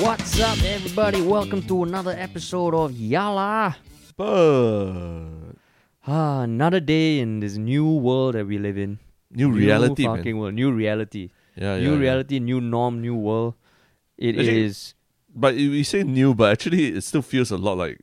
What's up, everybody? Welcome to another episode of Yah Lah. But Ah, another day in this new world that we live in. new reality, new fucking man. world. New reality. Yeah, new yeah, yeah. reality, new norm, new world. It Actually- is. But we say new, but actually it still feels a lot like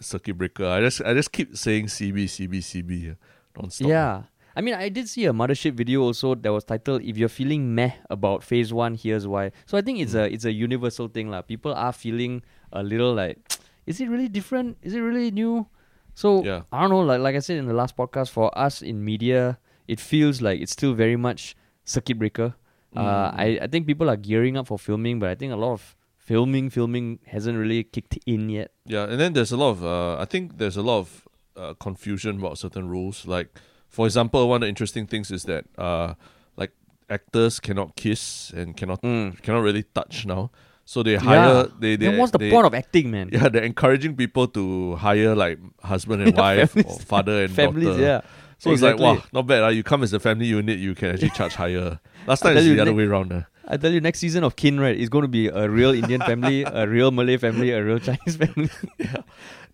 circuit breaker. I just I just keep saying CB CB CB non-stop. Yeah. I mean, I did see a mothership video also that was titled "If you're feeling meh about Phase One, here's why." So I think it's a it's a universal thing, lah. People are feeling a little like, is it really different? Is it really new? So Yeah. I don't know. Like like I said in the last podcast, for us in media, it feels like it's still very much circuit breaker. Uh, Mm. I I think people are gearing up for filming, but I think a lot of filming filming hasn't really kicked in yet. Yeah, and then there's a lot of uh, I think there's a lot of uh, confusion about certain rules. Like, for example, one of the interesting things is that uh, like actors cannot kiss and cannot Mm. cannot really touch now. So they hire they they then what's the they- point of acting, man? Yeah, they're encouraging people to hire like husband and Yeah, wife or father and Families, daughter. yeah. So it's like, wow, not bad. Uh, you come as a family unit, you can actually charge higher. Last time it's the other way around. Uh. I tell you, next season of Kin, right, is going to be a real Indian family, a real Malay family, a real Chinese family.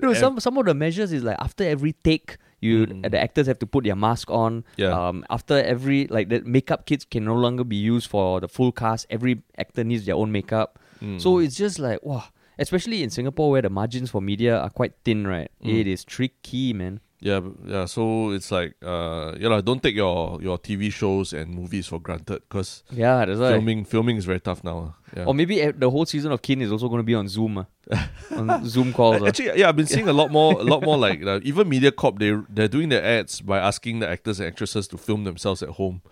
No, And- some some of the measures is like after every take, you Mm. the actors have to put their mask on. Yeah. Um, after every like the makeup kits can no longer be used for the full cast. Every actor needs their own makeup. Mm. So it's just like wow. Especially in Singapore, where the margins for media are quite thin, right? Mm. It is tricky, man. Yeah, yeah. So it's like, uh, yeah, like, don't take your your TV shows and movies for granted because Yeah, that's filming filming is very tough now. Yeah. Or maybe the whole season of Kin is also going to be on Zoom, ah. on Zoom calls. ah. Actually, yeah, I've been seeing a lot more, a lot more like uh, even MediaCorp. They they're doing their ads by asking the actors and actresses to film themselves at home,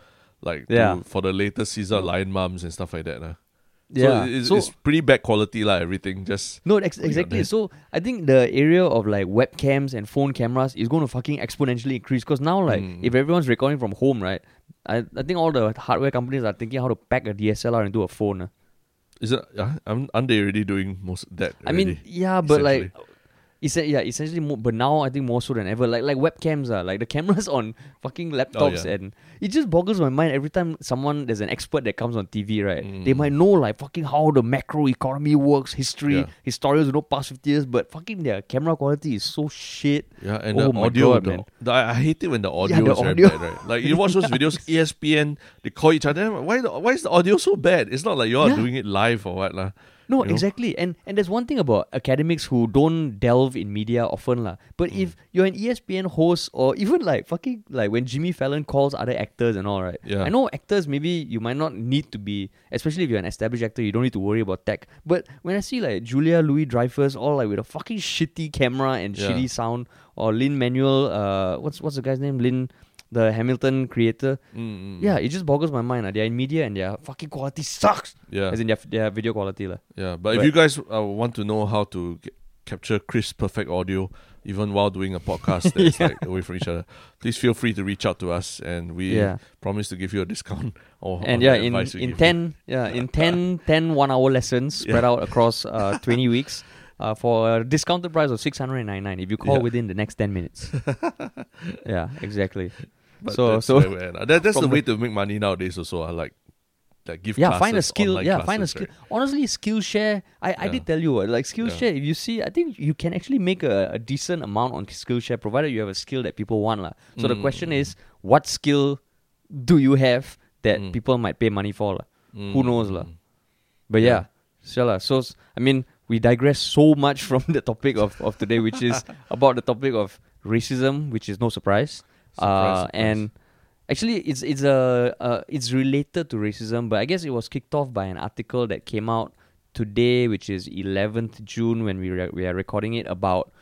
like to- Yeah. for the latest season of Lion Mums and stuff like that. Uh. Yeah, so, it's, so it's pretty bad quality, like everything. Just No, ex- exactly. So I think the area of like webcams and phone cameras is going to fucking exponentially increase because now like Mm. if everyone's recording from home, right? I, I think all the hardware companies are thinking how to pack a DSLR into a phone. is it? Uh, I'm aren't they already doing most of that? I mean, yeah, but like, it's yeah, essentially, more, but now I think more so than ever. Like like webcams are like the cameras on fucking laptops, Oh, yeah. and it just boggles my mind every time someone there's an expert that comes on TV, right? They Mm. might know like fucking how the macro economy works, history, Yeah. historians who know past fifty years, but fucking their camera quality is so shit. Yeah, and Oh the audio, God, the, man. the- I hate it when the audio the is very audio. bad, right? Like you watch those videos, ESPN, they call each other. Why, the, why is the audio so bad? It's not like you're Yeah. doing it live or what, lah. No, You know? exactly. And and there's one thing about academics who don't delve in media often lah. But Mm. if you're an ESPN host or even like fucking like when Jimmy Fallon calls other actors and all right. Yeah. I know actors maybe you might not need to be especially if you're an established actor, you don't need to worry about tech. But when I see like Julia Louis Dreyfus all like with a fucking shitty camera and Yeah. shitty sound, or Lin Manuel, uh what's what's the guy's name? Lin the Hamilton creator. Mm, mm, Yeah, it just boggles my mind. lah. They're in media and their fucking quality sucks. yeah, As in their, their video quality. lah. yeah. But if you guys uh, want to know how to get, capture crisp, perfect audio, even while doing a podcast that's Yeah. like away from each other, please feel free to reach out to us, and we Yeah. promise to give you a discount. Or and yeah in, in give you. 10 yeah in 10 10 one hour lessons spread out across uh, 20 weeks uh, for a discounted price of 699 if you call Yeah. within the next 10 minutes yeah exactly But so- that's so where we're. That, that's the way to make money nowadays. Also, I like like give yeah find a skill yeah find a skill right? honestly skillshare i i did tell you like skillshare Yeah. if you see i think you can actually make a, a decent amount on skillshare provided you have a skill that people want lah. so the question Mm. is what skill do you have that Mm. people might pay money for lah? who knows lah? Mm. But Yeah. yeah, lah. So i mean, we digress so much from the topic of, of today, which is about the topic of racism, which is no surprise. Surprise, uh, surprise. and actually, it's it's a uh, it's related to racism, but I guess it was kicked off by an article that came out today, which is 11th June when we re- we are recording it about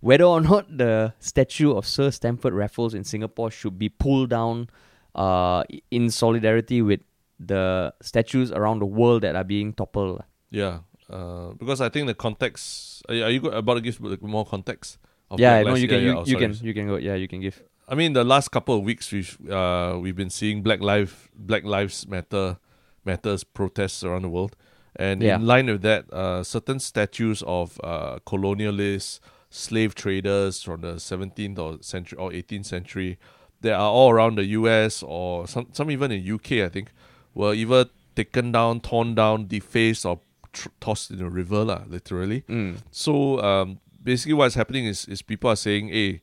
whether or not the statue of Sir Stamford Raffles in Singapore should be pulled down uh, in solidarity with the statues around the world that are being toppled. Yeah, uh, because I think the context. Are you, are you about to give more context? Of yeah, no, you can yeah, you, yeah, oh, you can you can go. Yeah, you can give. I mean, the last couple of weeks we've uh, we've been seeing Black Lives Black Lives Matter matters protests around the world, and Yeah. in line with that, uh, certain statues of uh, colonialists, slave traders from the 17th or century or 18th century, that are all around the U.S. or some some even in UK, I think, were either taken down, torn down, defaced, or tr- tossed in a river, lah, literally. Mm. So um, basically, what's happening is is people are saying, "Hey,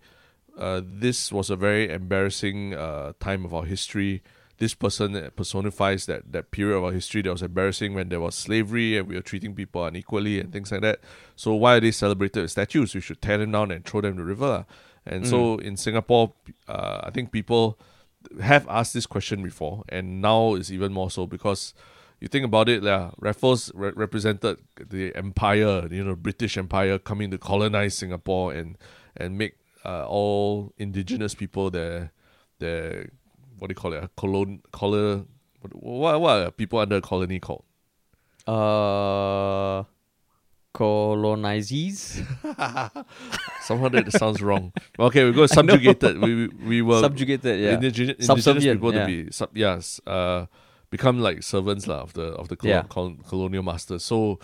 uh, this was a very embarrassing uh, time of our history. This person personifies that that period of our history that was embarrassing when there was slavery and we were treating people unequally and things like that. So why are they celebrated with statues? We should tear them down and throw them in the river." lah." And so in Singapore, uh, I think people have asked this question before, and now it's even more so because you think about it, yeah, Raffles re- represented the empire, you know, British Empire coming to colonize Singapore and and make uh, all indigenous people their their what do you call it, a colon color. What what are people under a colony called? Uh, colonizes. Somehow that sounds wrong. Okay, we go subjugated. We we, we were Subjugated, yeah. indigene- indigenous people yeah. to be sub, yes, uh, become like servants lah of the of the col- Yeah. col- colonial masters. So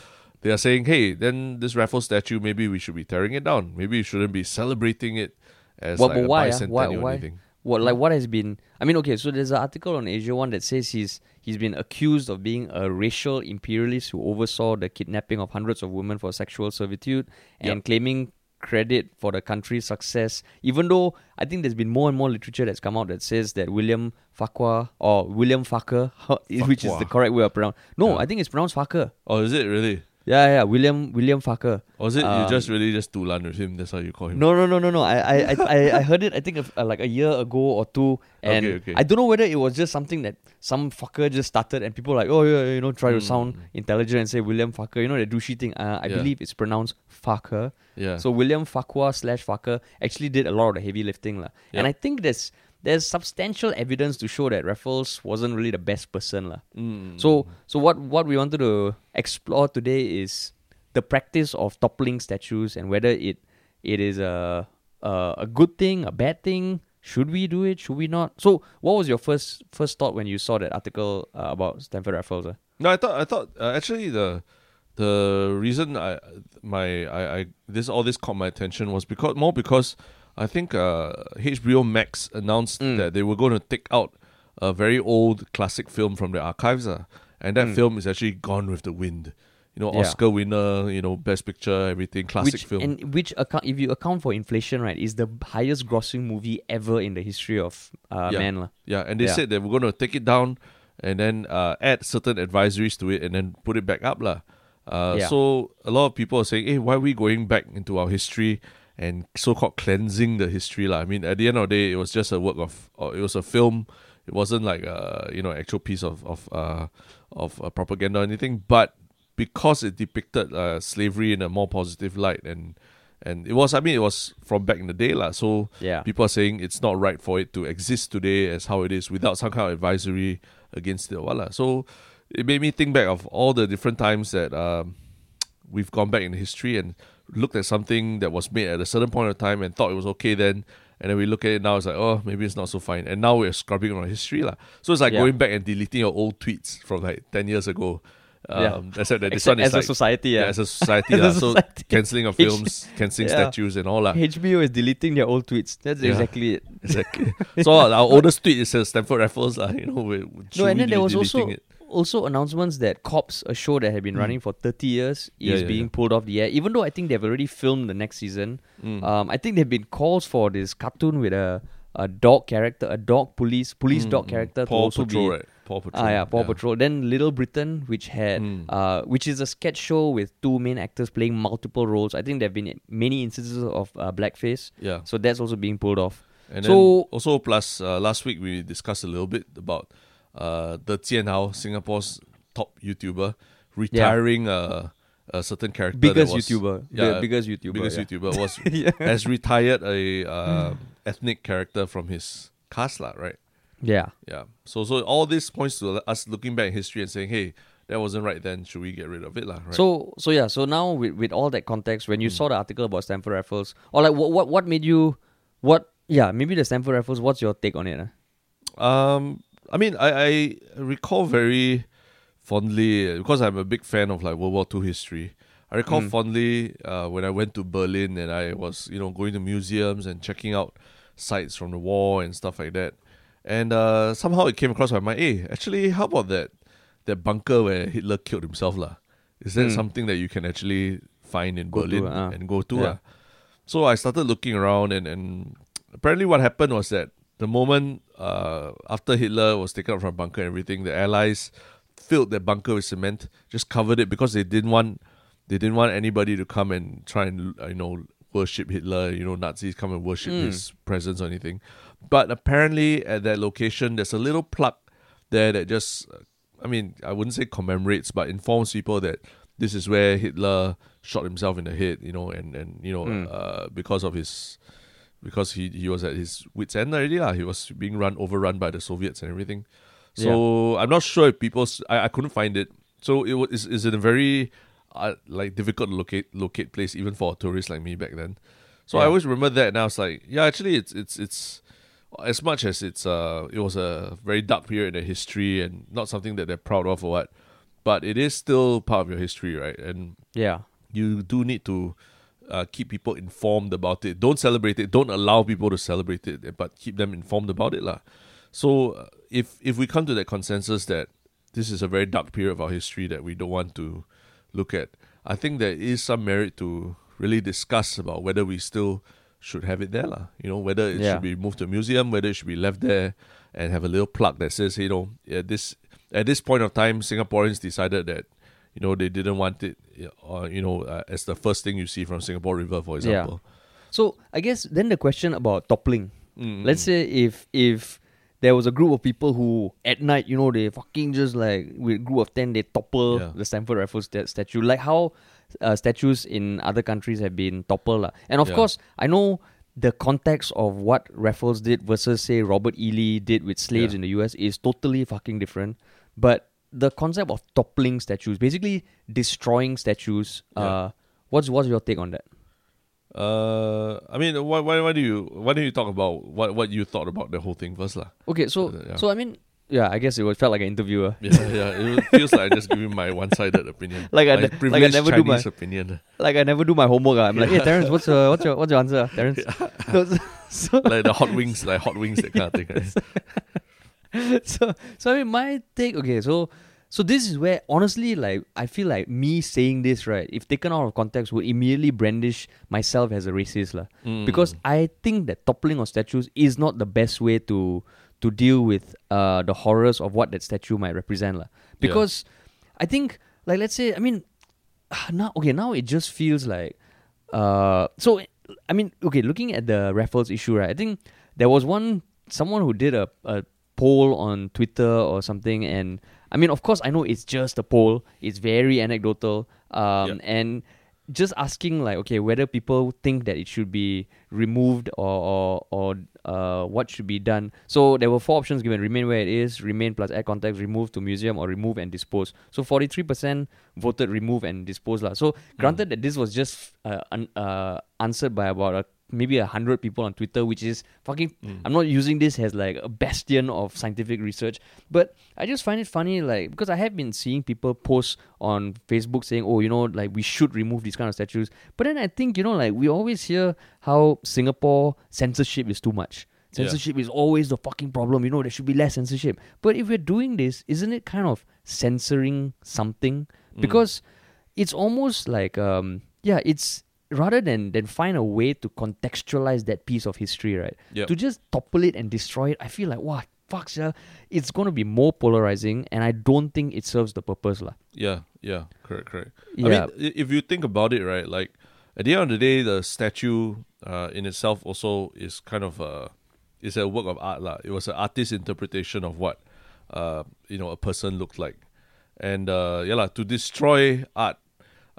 they are saying, hey, then this Raffles statue, maybe we should be tearing it down. Maybe we shouldn't be celebrating it as What- like a why, ah? bicentennial Why- why? anything. What like what has been? I mean, okay, so there's an article on Asia One that says he's he's been accused of being a racial imperialist who oversaw the kidnapping of hundreds of women for sexual servitude and Yep. claiming credit for the country's success. Even though I think there's been more and more literature that's come out that says that William Farquhar or William Farquhar, which is the correct way of pronounce. No, Yeah. I think it's pronounced Farquhar. Oh, is it really? Yeah, yeah, William William Farquhar. Or is it Um, you just really just dulan with him? That's how you call him. No, no, no, no, no. I, I, I, I- heard it. I think of, uh, like a year ago or two, and Okay, okay. I don't know whether it was just something that some fucker just started, and people were like, oh yeah, you know, try to sound Mm. intelligent and say William Fucker. You know the douchey thing. Uh, I Yeah. believe it's pronounced Fucker. Yeah. So William Farquhar slash Fucker actually did a lot of the heavy lifting, lah. And I think there's there's substantial evidence to show that Raffles wasn't really the best person. Mm. So so what what we wanted to explore today is the practice of toppling statues and whether it it is a a, a good thing, a bad thing. Should we do it? Should we not? So, what was your first first thought when you saw that article uh, about Stamford Raffles? Uh? No, I thought I thought uh, actually the the reason I my I, I this all this caught my attention was because more because I think uh, HBO Max announced Mm. that they were going to take out a very old classic film from the archives, uh, and that Mm. film is actually Gone with the Wind. You know, Yeah. Oscar winner, you know, best picture, everything, classic which film. and which account if you account for inflation, right, is the highest grossing movie ever in the history of uh, Yeah. man, lah. Yeah, and they Yeah. said they were going to take it down and then uh, add certain advisories to it and then put it back up. lah. Uh, Yeah. So a lot of people are saying, hey, why are we going back into our history and so-called cleansing the history? lah? I mean, at the end of the day, it was just a work of, or it was a film. It wasn't like a, you know, actual piece of, of, uh, of uh, propaganda or anything. But because it depicted uh, slavery in a more positive light and and it was I mean it was from back in the day lah. So Yeah. people are saying it's not right for it to exist today as how it is without some kind of advisory against it. Wala. So it made me think back of all the different times that um, we've gone back in history and looked at something that was made at a certain point of time and thought it was okay then. And then we look at it now, it's like, oh, maybe it's not so fine. And now we're scrubbing on our history. lah. So it's like Yeah. going back and deleting your old tweets from like 10 years ago. Um, Yeah. Except that this Except one is as like, a society, yeah. as a society. As a lah. So cancelling of H- films, cancelling Yeah. statues and all that. HBO is deleting their old tweets. That's Yeah. exactly it. Exactly. so our oldest tweet is says Stamford Raffles, lah. You know, we, we, No, and then there be was also it? Also announcements that Cops, a show that had been running for 30 years, Hmm. Yeah, is yeah, being yeah. pulled off the air. Even though I think they've already filmed the next season. Mm. Um, I think there've been calls for this cartoon with a, a dog character, a dog police police Mm, dog mm. character Paw to Patrol, be right? Paw Patrol. Ah, yeah, Paw Patrol. Then Little Britain, which had, Mm. uh, which is a sketch show with two main actors playing multiple roles. I think there have been many instances of uh, blackface, Yeah. so that's also being pulled off. And So- then also plus uh, last week we discussed a little bit about uh, the Jian Hao, Singapore's top YouTuber, retiring uh, a certain character. Biggest was- YouTuber, Yeah, the biggest YouTuber, biggest yeah. YouTuber was Yeah. has retired a uh, ethnic character from his cast, lah, right? Yeah. Yeah. So so all this points to us looking back in history and saying, hey, that wasn't right then. Should we get rid of it, lah? Right? So so yeah, so now with, with all that context, Hmm. when you saw the article about Stamford Raffles, or like what what what made you what yeah, maybe the Stamford Raffles, what's your take on it? uh? Um, I mean, I, I recall very fondly because I'm a big fan of like World War II history. I recall Mm. fondly uh, when I went to Berlin and I was, you know, going to museums and checking out sites from the war and stuff like that. And uh, somehow it came across my mind, hey, actually, how about that that bunker where Hitler killed himself, lah? Is that Mm. something that you can actually find in Go to, Berlin uh. and go to? Yeah. ah? So I started looking around, and, and apparently what happened was that the moment uh, after Hitler was taken out from bunker and everything, the Allies filled that bunker with cement, just covered it because they didn't want they didn't want anybody to come and try and uh, you know worship Hitler, you know Nazis come and worship Mm. his presence or anything. But apparently at that location, there's a little plaque there that just uh, I mean I wouldn't say commemorates, but informs people that this is where Hitler shot himself in the head, you know, and and you know Mm. uh, because of his because he he was at his wits end already lah. He was being run overrun by the Soviets and everything. So I'm not sure if people I, I couldn't find it. So it was is is in a very uh, like difficult to locate locate place even for a tourist like me back then. So I always remember that and I was like, yeah, actually it's it's it's as much as it's uh it was a very dark period in their history and not something that they're proud of or what, but it is still part of your history, right? And Yeah. you do need to uh, keep people informed about it. Don't celebrate it. Don't allow people to celebrate it, but keep them informed about it, lah. So uh, if if we come to that consensus that this is a very dark period of our history that we don't want to look at, I think there is some merit to really discuss about whether we still should have it there, lah. You know, whether it Yeah. should be moved to a museum, whether it should be left there, and have a little plaque that says, you know, at this at this point of time, Singaporeans decided that you know they didn't want it, uh, you know, uh, as the first thing you see from Singapore River, for example. Yeah. So I guess then the question about toppling. Mm, Let's say if if there was a group of people who at night, you know, they fucking just like with a group of ten, they topple Yeah. the Stamford Raffles sta- statue, like how uh, statues in other countries have been toppled, lah. And of Yeah. course, I know the context of what Raffles did versus say Robert Ely did with slaves Yeah. in the U.S. is totally fucking different. But the concept of toppling statues, basically destroying statues, Yeah. uh, what's what's your take on that? Uh, I mean, why, why, why do you why don't you talk about what, what you thought about the whole thing first, lah? Okay, so Uh, yeah. so I mean, yeah, I guess it was felt like an interviewer. Yeah, yeah. It feels like I just giving my one-sided opinion, Like I my like I never do Chinese my- opinion, Like I never do my homework. ah. I'm like, hey Terrence, what's your what's your what's your answer, ah, Terrence? No, so, so, like the hot wings, like hot wings, that kind of thing. Right? so so I mean my take okay so so this is where honestly like I feel like me saying this right if taken out of context would immediately brandish myself as a racist lah. Mm. because I think that toppling of statues is not the best way to to deal with uh the horrors of what that statue might represent lah. Because I think like let's say I mean now okay now it just feels like uh so I mean okay looking at the Raffles issue right I think there was one someone who did a, a poll on Twitter or something and I mean of course I know it's just a poll. It's very anecdotal. Um Yep. and just asking like okay whether people think that it should be removed or or, or uh, what should be done. So there were four options given remain where it is remain plus add context remove to museum or remove and dispose. So 43% voted remove and dispose lah. so granted that this was just uh, un- uh, answered by about a, maybe a hundred people on twitter which is fucking Mm. i'm not using this as like a bastion of scientific research but i just find it funny like because i have been seeing people post on facebook saying oh you know like we should remove these kind of statues but then i think you know like we always hear how singapore censorship is too much Yeah. censorship is always the fucking problem you know there should be less censorship but if we're doing this isn't it kind of censoring something Mm. because it's almost like um yeah it's rather than than find a way to contextualize that piece of history right Yep. to just topple it and destroy it i feel like wow fuck yeah, it's to be more polarizing and i don't think it serves the purpose lah. Yeah, yeah, correct, correct. Yeah. I mean, if you think about it, right, like at the end of the day, the statue uh, in itself also is kind of a is a work of art, lah. It was an artist's interpretation of what uh, you know a person looked like, and uh, yeah, lah, to destroy art.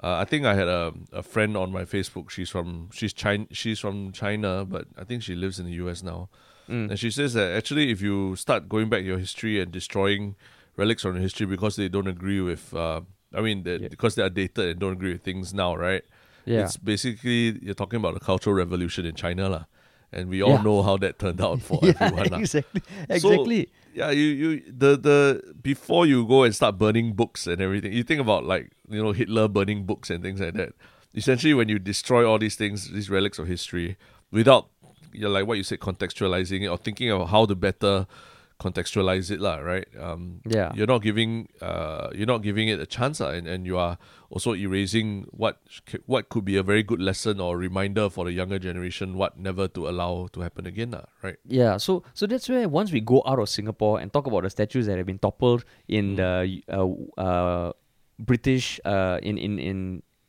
Uh, I think I had a, a friend on my Facebook. She's from she's China. She's from China, but I think she lives in the U.S. now. Mm. And she says that actually, if you start going back your history and destroying relics from your history because they don't agree with, uh, I mean, they Yeah. because they are dated and don't agree with things now, right? yeah It's basically you're talking about the cultural revolution in China, lah. And we all Yeah. know how that turned out for yeah everyone. exactly So, exactly yeah, you you the the before you go and start burning books and everything, you think about like you know Hitler burning books and things like that. Essentially, when you destroy all these things, these relics of history, without you know, like what you said, contextualizing it or thinking of how to better contextualize it, lah, right? Um, Yeah. you're not giving uh, you're not giving it a chance, lah, and, and you are also erasing what what could be a very good lesson or reminder for the younger generation what never to allow to happen again, lah, right? Yeah, so so that's where once we go out of Singapore and talk about the statues that have been toppled in the uh, uh, British uh, in in in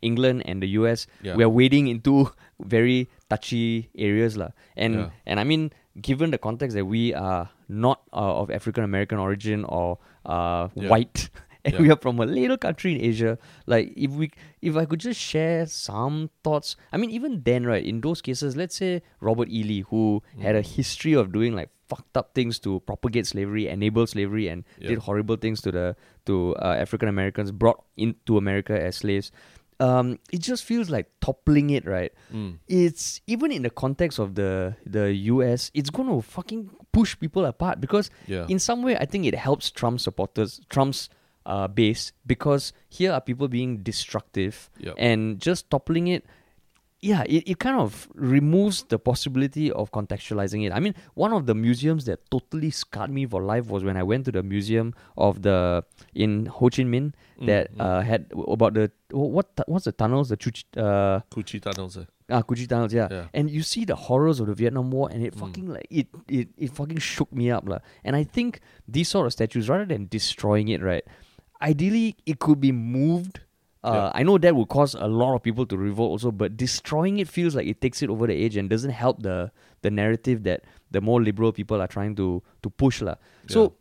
England and the US, Yeah. we are wading into very touchy areas lah. And Yeah. and I mean, given the context that we are not uh, of African American origin or uh, Yeah. white. And Yeah. we are from a little country in Asia. Like if we, if I could just share some thoughts. I mean, even then, right? In those cases, let's say Robert Ely, who had Mm. a history of doing like fucked up things to propagate slavery, enable slavery, and did horrible things to the to uh, African Americans brought into America as slaves. Um, it just feels like toppling it, right? Mm. It's even in the context of the the U.S., it's going to fucking push people apart because Yeah. in some way, I think it helps Trump supporters, Trump's uh, base, because here are people being destructive Yep. and just toppling it. Yeah, it, it kind of removes the possibility of contextualizing it. I mean, one of the museums that totally scarred me for life was when I went to the museum of the in Ho Chi Minh Mm, that uh, had about the what what's the tunnels the Chuch, uh, Cu Chi tunnels, eh? Ah, Cu Chi tunnels, yeah. Yeah. And you see the horrors of the Vietnam War, and it Mm. fucking like it, it, it fucking shook me up, lah. And I think these sort of statues, rather than destroying it, right, ideally it could be moved. Uh, Yeah. I know that would cause a lot of people to revolt also, but destroying it feels like it takes it over the edge and doesn't help the the narrative that the more liberal people are trying to to push, lah. So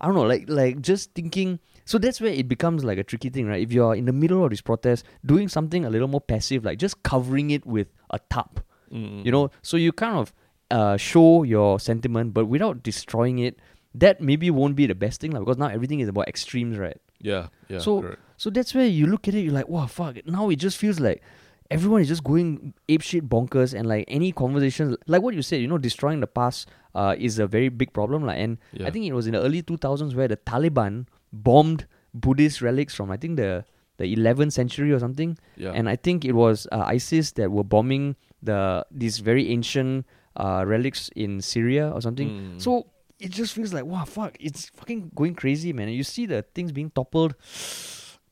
I don't know, like like just thinking. So that's where it becomes like a tricky thing, right? If you're in the middle of this protest, doing something a little more passive, like just covering it with a tarp, Mm, you know, so you kind of uh, show your sentiment, but without destroying it. That maybe won't be the best thing, like, because now everything is about extremes, right? Yeah, yeah. So- correct. So that's where you look at it, you're like, wow, fuck. Now it just feels like everyone is just going apeshit bonkers, and like any conversation, like what you said, you know, destroying the past uh, is a very big problem. Like, and Yeah. I think it was in the early 2000s where the Taliban bombed Buddhist relics from, I think, the, the 11th century or something. yeah. And I think it was uh, ISIS that were bombing the these very ancient uh, relics in Syria or something. Mm. So it just feels like, wow, fuck, it's fucking going crazy, man. And you see the things being toppled.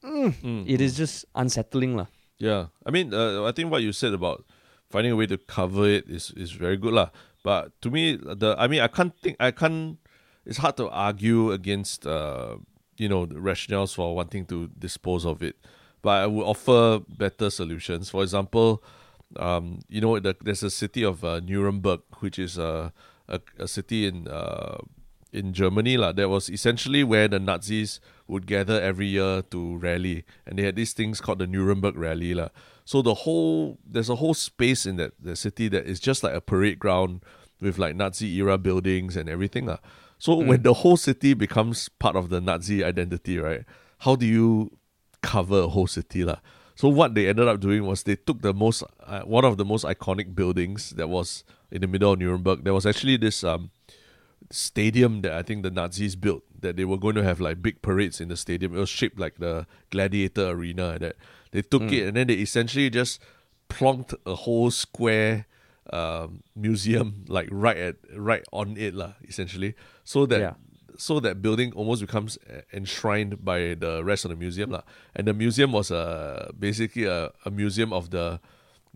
Mm, mm. is just unsettling, lah. Yeah, I mean, uh, I think what you said about finding a way to cover it is is very good, lah. But to me, the I mean, I can't think, I can't. It's hard to argue against, uh, you know, the rationales for wanting to dispose of it. But I would offer better solutions. For example, um, you know, the, there's a city of uh, Nuremberg, which is uh, a a city in uh, in Germany lah. That was essentially where the Nazis would gather every year to rally, and they had these things called the Nuremberg Rally lah. So the whole there's a whole space in that the city that is just like a parade ground with like Nazi era buildings and everything lah. So when the whole city becomes part of the Nazi identity, right? How do you cover a whole city lah? So what they ended up doing was they took the most uh, one of the most iconic buildings that was in the middle of Nuremberg. There was actually this um stadium that I think the Nazis built that they were going to have like big parades in the stadium. It was shaped like the gladiator arena and that. They took it and then they essentially just plonked a whole square um, museum like right at right on it lah, essentially. So that Yeah. so that building almost becomes uh, enshrined by the rest of the museum lah. And the museum was a basically a, a museum of the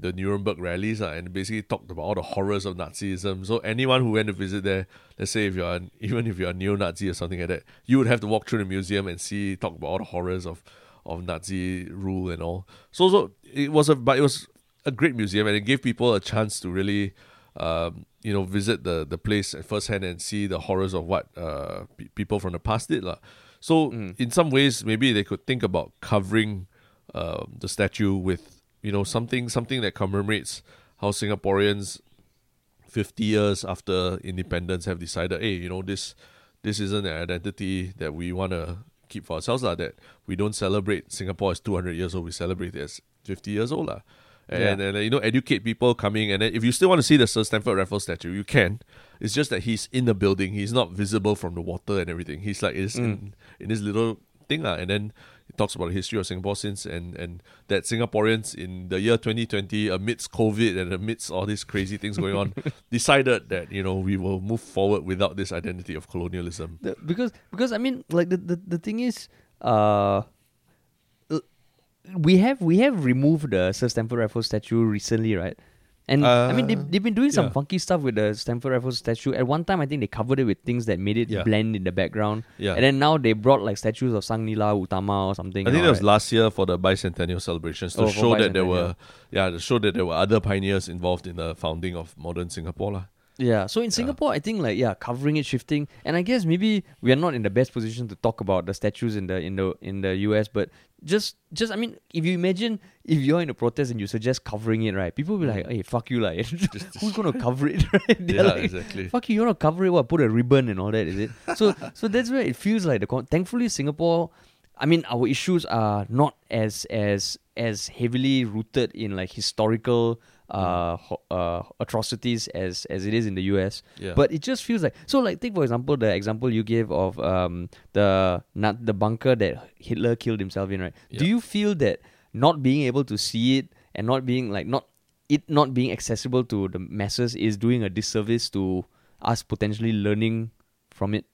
the Nuremberg rallies lah, and basically talked about all the horrors of Nazism. So anyone who went to visit there, let's say if you're an, even if you're a neo-Nazi or something like that, you would have to walk through the museum and see talk about all the horrors of of Nazi rule and all. So so it was a but it was a great museum and it gave people a chance to really um, you know visit the the place firsthand and see the horrors of what uh, pe- people from the past did lah. So in some ways, maybe they could think about covering uh, the statue with you know something something that commemorates how Singaporeans 50 years after independence have decided hey you know this this isn't an identity that we want to keep for ourselves lah, that we don't celebrate Singapore as 200 years old we celebrate it as 50 years old lah. And, Yeah. and you know educate people coming and then if you still want to see the Sir Stamford Raffles statue you can it's just that he's in the building he's not visible from the water and everything he's like is mm. in, in this little thing lah. and then it talks about the history of Singapore since and and that Singaporeans in the year 2020 amidst COVID and amidst all these crazy things going on decided that you know we will move forward without this identity of colonialism. The- because because I mean like the the, the thing is uh we have we have removed the Sir Stamford Raffles statue recently, right? And I mean Uh, they've, they've been doing some yeah. funky stuff with the Stamford Raffles statue. At one time I think they covered it with things that made it Yeah. blend in the background. Yeah. And then now they brought like statues of Sang Nila Utama or something. I think that was last year for the bicentennial celebrations to Oh, show that there were yeah to show that there were other pioneers involved in the founding of modern Singapore lah. Yeah. So in Singapore, I think like yeah, covering it, shifting, and I guess maybe we are not in the best position to talk about the statues in the in the in the US, but just just I mean, if you imagine if you're in a protest and you suggest covering it, right? People will be like, mm. hey, fuck you, like who's gonna cover it? Right? Yeah, like, exactly. Fuck you, you wanna cover it? What? Put a ribbon and all that? Is it? So so that's where it feels like the. Con- Thankfully, Singapore. I mean, our issues are not as as as heavily rooted in like historical uh, ho- uh atrocities as as it is in the US. Yeah. But it just feels like so. Like take for example the example you gave of um the not the bunker that Hitler killed himself in. Right? Do you feel that not being able to see it and not being like not it not being accessible to the masses is doing a disservice to us potentially learning from it,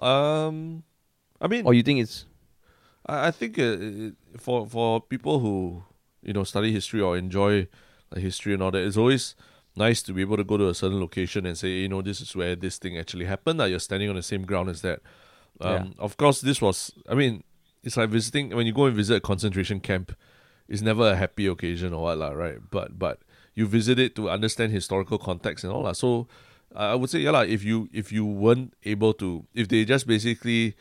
Um, I mean, or you think it's I, I think uh, for for people who you know study history or enjoy like, history and all that, it's always nice to be able to go to a certain location and say, you know, this is where this thing actually happened. That you're standing on the same ground as that. Um, Yeah. Of course, this was. I mean, it's like visiting when you go and visit a concentration camp. It's never a happy occasion or what, lah, right? But but you visit it to understand historical context and all that. So uh, I would say, yeah, lah, if you if you weren't able to, if they just basically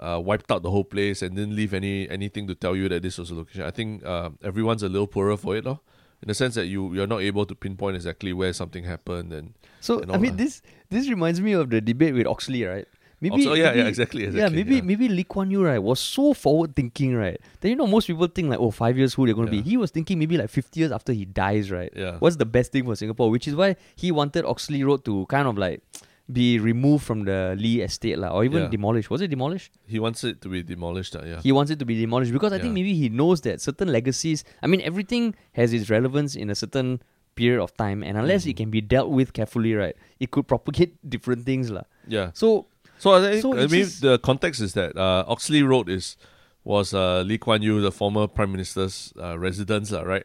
uh, wiped out the whole place and didn't leave any anything to tell you that this was a location, I think uh, everyone's a little poorer for it, lor. In the sense that you you're not able to pinpoint exactly where something happened and so? and I mean, that. this this reminds me of the debate with Oxley, right? Maybe, Also, yeah, yeah, maybe- exactly, Yeah, maybe yeah. maybe Lee Kuan Yew right was so forward thinking, right? That you know most people think like, oh, five years who they're gonna Yeah. be. He was thinking maybe like fifty years after he dies, right? Yeah. What's the best thing for Singapore? Which is why he wanted Oxley Road to kind of like be removed from the Lee estate, lah, or even Yeah. demolished. Was it demolished? he wants it to be demolished. Uh, yeah, He wants it to be demolished because I think Yeah. maybe he knows that certain legacies. I mean, everything has its relevance in a certain period of time, and unless Mm-hmm. it can be dealt with carefully, right, it could propagate different things, lah. yeah. So So I think So I it's mean just- the context is that uh, Oxley Road is was uh, Lee Kuan Yew, the former prime minister's uh, residence, lah, right?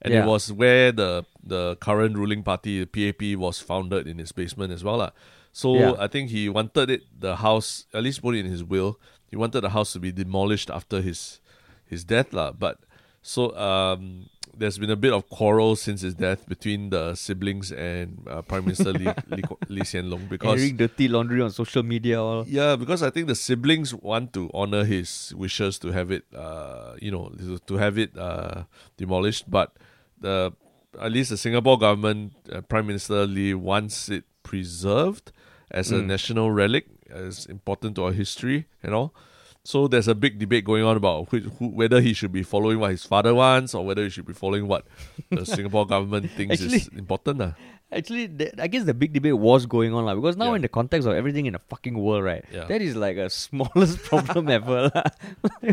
And Yeah. it was where the the current ruling party, the PAP, was founded in his basement as well, lah. So Yeah. I think he wanted it the house at least put it in his will. He wanted the house to be demolished after his his death, lah. But so um, there's been a bit of quarrel since his death between the siblings and uh, Prime Minister Lee, Lee, Lee Hsien Loong because airing dirty laundry on social media, all. yeah, because I think the siblings want to honor his wishes to have it, uh, you know, to- to have it uh, demolished. But the at least the Singapore government, uh, Prime Minister Lee wants it preserved as a Mm. national relic, as important to our history and all. So there's a big debate going on about who, who, whether he should be following what his father wants or whether he should be following what the Singapore government thinks is important. Uh. Actually, the, I guess the big debate was going on, lah. Because now, Yeah. in the context of everything in the fucking world, right, Yeah. that is like a smallest problem ever, Yeah,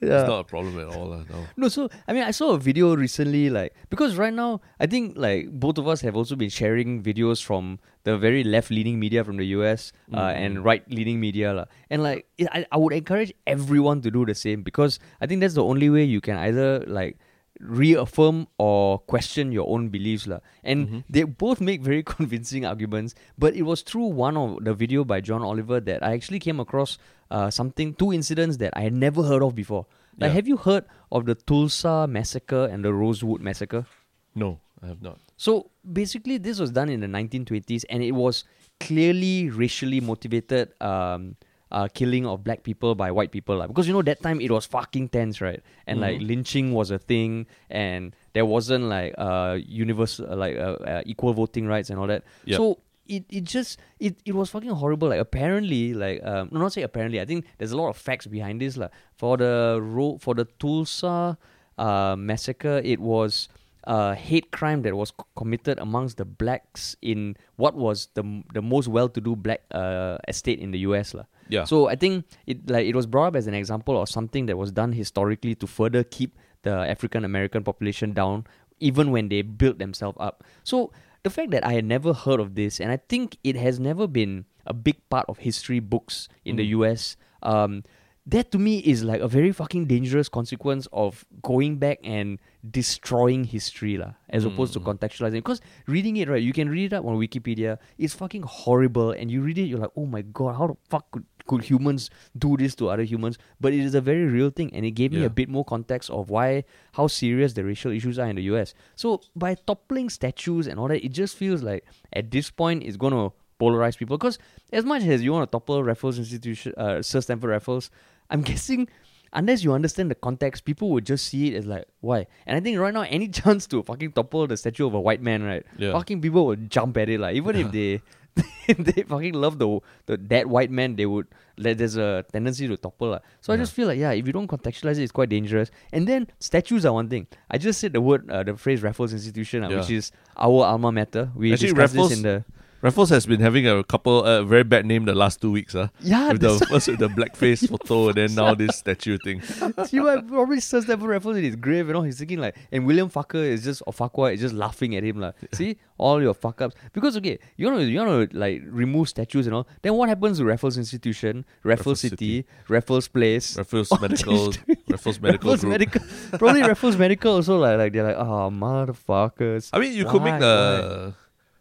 It's not a problem at all. Uh, no. No, so I mean, I saw a video recently, like because right now, I think like both of us have also been sharing videos from the very left-leaning media from the US uh, Mm-hmm. and right-leaning media, lah. And like, it, I, I would encourage everyone to do the same because I think that's the only way you can either like reaffirm or question your own beliefs, lah. And Mm-hmm. they both make very convincing arguments. But it was through one of the video by John Oliver that I actually came across uh, something, two incidents that I had never heard of before. Like, Yeah. have you heard of the Tulsa massacre and the Rosewood massacre? No, I have not. So basically, this was done in the 1920s, and it was clearly racially motivated um, uh, killing of black people by white people. lah. Because you know that time it was fucking tense, right? And like lynching was a thing, and there wasn't like uh, universal like uh, uh, equal voting rights and all that. Yep. So it, it just it, it was fucking horrible. Like apparently, like um, no, not say apparently. I think there's a lot of facts behind this. Like for the ro- for the Tulsa uh, massacre, it was a hate crime that was c- committed amongst the blacks in what was the m- the most well-to-do black uh, estate in the U.S. lah. Yeah. So I think it like it was brought up as an example of something that was done historically to further keep the African American population down, even when they built themselves up. So the fact that I had never heard of this, and I think it has never been a big part of history books in the Mm. US. Um, that to me is like a very fucking dangerous consequence of going back and destroying history lah, as opposed to Mm. contextualizing. Because reading it right, you can read it up on Wikipedia. It's fucking horrible, and you read it, you're like, oh my god, how the fuck could, could humans do this to other humans? But it is a very real thing, and it gave me a bit more context of why how serious the racial issues are in the US. So by toppling statues and all that, it just feels like at this point it's gonna polarize people. Because as much as you want to topple Raffles Institution, uh, Sir Stamford Raffles, I'm guessing unless you understand the context, people would just see it as like, why? And I think right now, any chance to fucking topple the statue of a white man, right? Yeah. Fucking people would jump at it, like even if they. they fucking love the, the that white man. They would like, there's a tendency to topple. lah. So I just feel like yeah, if you don't contextualize it, it's quite dangerous. And then statues are one thing. I just said the word, uh, the phrase Raffles Institution, uh, which is our alma mater. We Actually, discussed Raffles- this in the Raffles has been having a couple uh, very bad name the last two weeks. Uh, yeah. with the first with the blackface photo and then now this statue thing. See why probably Sir Stamford Raffles in his grave, you know, he's thinking like, and William Fucker is just or Farquhar is just laughing at him like, see all your fuck ups because okay, you know you want to like remove statues and all. Then what happens to Raffles Institution, Raffles, Raffles City, Raffles Place, Raffles Medical Raffles Medical Raffles Group. Medical, probably Raffles Medical also like like they're like, oh motherfuckers. I mean, you could make the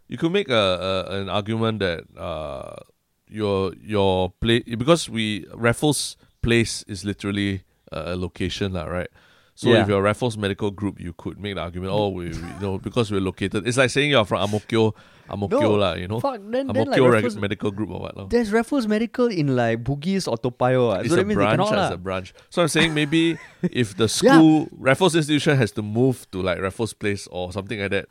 you could make a, a an argument that uh your your place because we Raffles Place is literally a, a location lah, right? So Yeah. if you're Raffles Medical Group, you could make the argument, oh, we, we you know because we're located. It's like saying you're from Ang Mo Kio, Amokyo No, lah, you know, Fuck, then, then like Raffles, Medical Group or what? lah. there's Raffles Medical in like Bugis or Toa Payoh. ah. It's so a branch, cannot it's a branch. So I'm saying maybe if the school Raffles Institution has to move to like Raffles Place or something like that,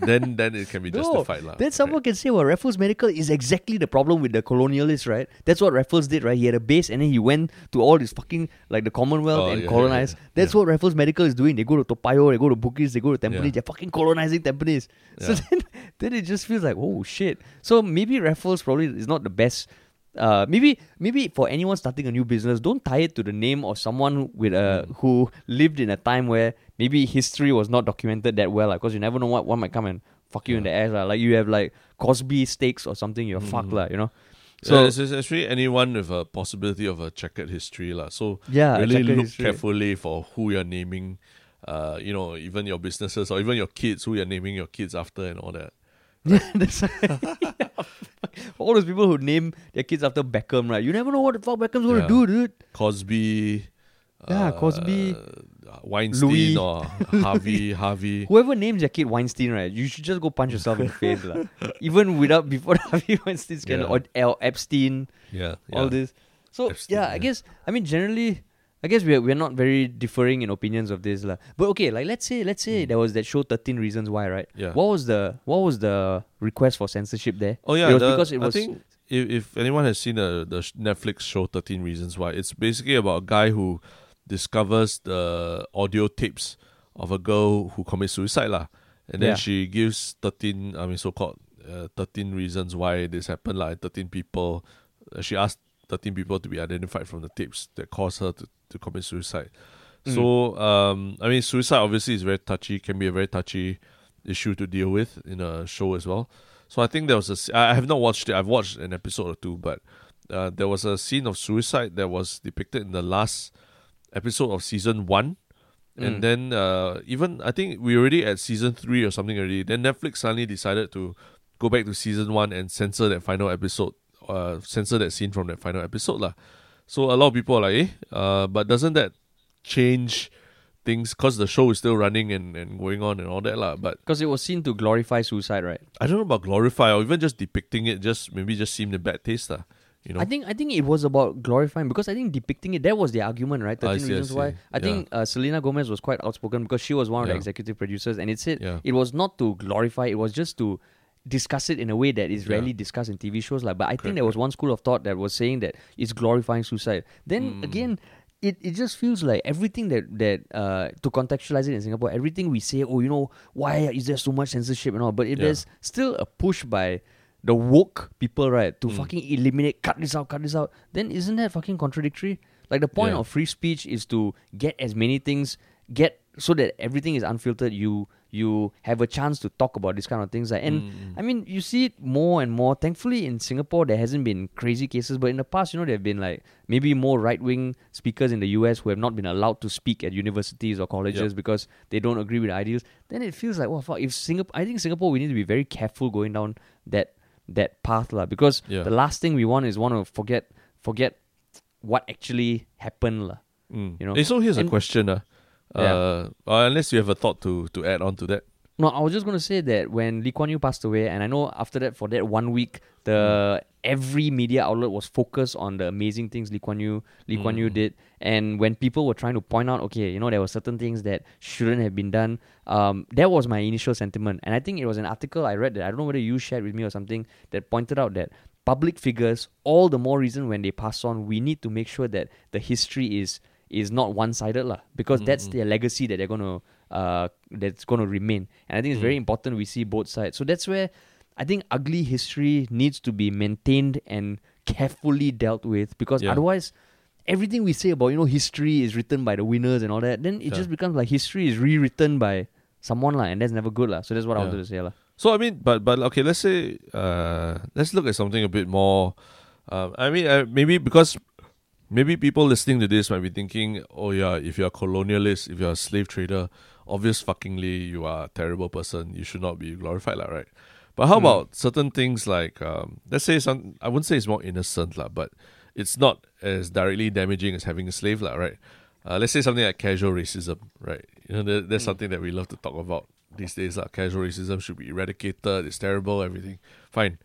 then then it can be No, justified lah. Then someone can say, well, Raffles Medical is exactly the problem with the colonialists, right? That's what Raffles did, right? He had a base and then he went to all this fucking, like the Commonwealth Oh, and yeah, colonized. yeah, yeah. That's what Raffles Medical is doing. They go to Toa Payoh, they go to Bugis, they go to Tampines, they're fucking colonizing Tampines. So then, then it just feels like, oh shit. So maybe Raffles probably is not the best. Uh, maybe maybe for anyone starting a new business, don't tie it to the name of someone with a Mm. who lived in a time where maybe history was not documented that well, because you never know what one might come and fuck you in the ass. lah. Like you have like Cosby steaks or something, you're fucked, Mm. lah, you know. So So it's, it's actually anyone with a possibility of a checkered history, lah. So yeah, really look history. carefully for who you're naming. Uh, you know, even your businesses or even your kids, who you're naming your kids after, and all that. Yeah, that's all those people who name their kids after Beckham, right? You never know what the fuck Beckham's gonna Yeah. do, dude. Cosby. Yeah, uh, Cosby, Weinstein Louis. or Harvey, Harvey. Whoever names their kid Weinstein, right? You should just go punch yourself in the face, lah. Even without before Harvey Weinstein scandal Yeah. or, or Epstein, Yeah, yeah. all this. So Epstein, yeah, I guess I mean generally, I guess we're we're not very differing in opinions of this, lah. But okay, like let's say let's say Mm. there was that show Thirteen Reasons Why, right? Yeah. What was the what was the request for censorship there? Oh yeah, it was the- because it was I think if, if anyone has seen the the Netflix show Thirteen Reasons Why, it's basically about a guy who discovers the audio tapes of a girl who commits suicide, lah, and then Yeah. she gives thirteen, I mean, so called uh, thirteen reasons why this happened, like thirteen people. Uh, she asked thirteen people to be identified from the tapes that caused her to, to commit suicide. Mm. So, um, I mean, suicide obviously is very touchy, can be a very touchy issue to deal with in a show as well. So I think there was a. I have not watched it. I've watched an episode or two, but uh, there was a scene of suicide that was depicted in the last episode of season one, Mm. and then uh, even I think we already at season three or something already. Then Netflix suddenly decided to go back to season one and censor that final episode. Uh, censor that scene from that final episode lah. So a lot of people are like, eh, uh, but doesn't that change things? Cause the show is still running and, and going on and all that lah. But because it was seen to glorify suicide, right? I don't know about glorify or even just depicting it. Just maybe just seemed a bad taste lah. You know. I think I think it was about glorifying because I think depicting it that was the argument, right? I Thirteen see, I reasons why. see. I think uh, Selena Gomez was quite outspoken because she was one of the executive producers, and it said Yeah. it was not to glorify; it was just to discuss it in a way that is Yeah. rarely discussed in TV shows. Like, but I think there was one school of thought that was saying that it's glorifying suicide. Then Mm. again. It, it just feels like everything that that uh, to contextualize it in Singapore, everything we say, oh, you know, why is there so much censorship and all? But if Yeah. there's still a push by the woke people, right, to Mm. fucking eliminate, cut this out, cut this out, then isn't that fucking contradictory? Like the point Yeah. of free speech is to get as many things, get so that everything is unfiltered. You you have a chance to talk about these kind of things. Like, and Mm. I mean, you see it more and more. Thankfully, in Singapore, there hasn't been crazy cases, but in the past, you know, there have been like maybe more right wing speakers in the US who have not been allowed to speak at universities or colleges because they don't agree with ideals. Then it feels like, well, fuck, if Singapore, I think Singapore, we need to be very careful going down that that path, lah. Because Yeah. the last thing we want is want to forget forget what actually happened, lah. Mm. you know, Eh, so here's a question, uh, Yeah. uh, unless you have a thought to to add on to that. No, I was just gonna say that when Lee Kuan Yew passed away, and I know after that, for that one week, the every media outlet was focused on the amazing things Lee Kuan Yew Lee Kuan Yew Mm. did, and when people were trying to point out, okay, you know, there were certain things that shouldn't have been done. Um, that was my initial sentiment, and I think it was an article I read that I don't know whether you shared with me or something that pointed out that public figures, all the more reason when they pass on, we need to make sure that the history is is not one sided lah, because that's Mm-mm. their legacy that they're gonna uh that's gonna remain. And I think it's very Mm. important we see both sides. So that's where I think ugly history needs to be maintained and carefully dealt with because Yeah. otherwise everything we say about you know history is written by the winners and all that then it Yeah. just becomes like history is rewritten by someone lah and that's never good lah so that's what I Yeah. wanted to say lah So I mean, but but okay, let's say uh, let's look at something a bit more. Um, I mean, uh, maybe because maybe people listening to this might be thinking, oh yeah, if you're a colonialist, if you're a slave trader, obvious fuckingly you are a terrible person. You should not be glorified, lah, right? But how Hmm. about certain things like, um, let's say some, I wouldn't say it's more innocent, lah, but it's not as directly damaging as having a slave, lah, right? Uh, let's say something like casual racism, right? You know, that, that's Hmm. something that we love to talk about these days. Like casual racism should be eradicated. It's terrible. Everything fine.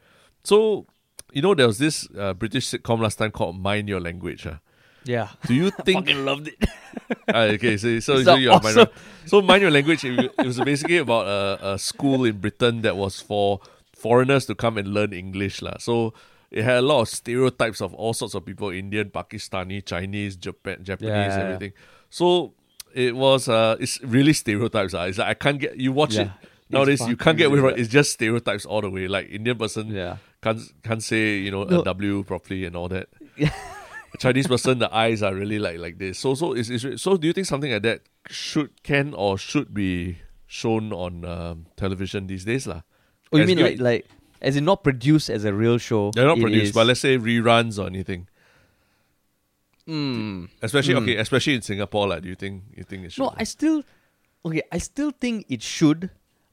So, you know, there was this uh, British sitcom last time called Mind Your Language. ah. Yeah Do you think? fucking loved it Ah, okay, so so, so you're mind awesome. so mind your language. It, it was basically about a, a school in Britain that was for foreigners to come and learn English, lah. So it had a lot of stereotypes of all sorts of people: Indian, Pakistani, Chinese, Japan, Japanese, Yeah, everything. So it was uh, it's really stereotypes. Ah, it's like I can't get you watch it Yeah. nowadays. You can't get away from it. It's just stereotypes all the way. Like Indian person yeah can't can't say you know No. a W properly and all that. Chinese person, the eyes are really like like this. So so is, is so. Do you think something like that should can or should be shown on um, television these days, lah? oh you As mean like like as in not produced as a real show They're not produced, is- but let's say reruns or anything. Mm. Especially Mm. okay, especially in Singapore, like. Do you think you think it should? No, I still okay. I still think it should.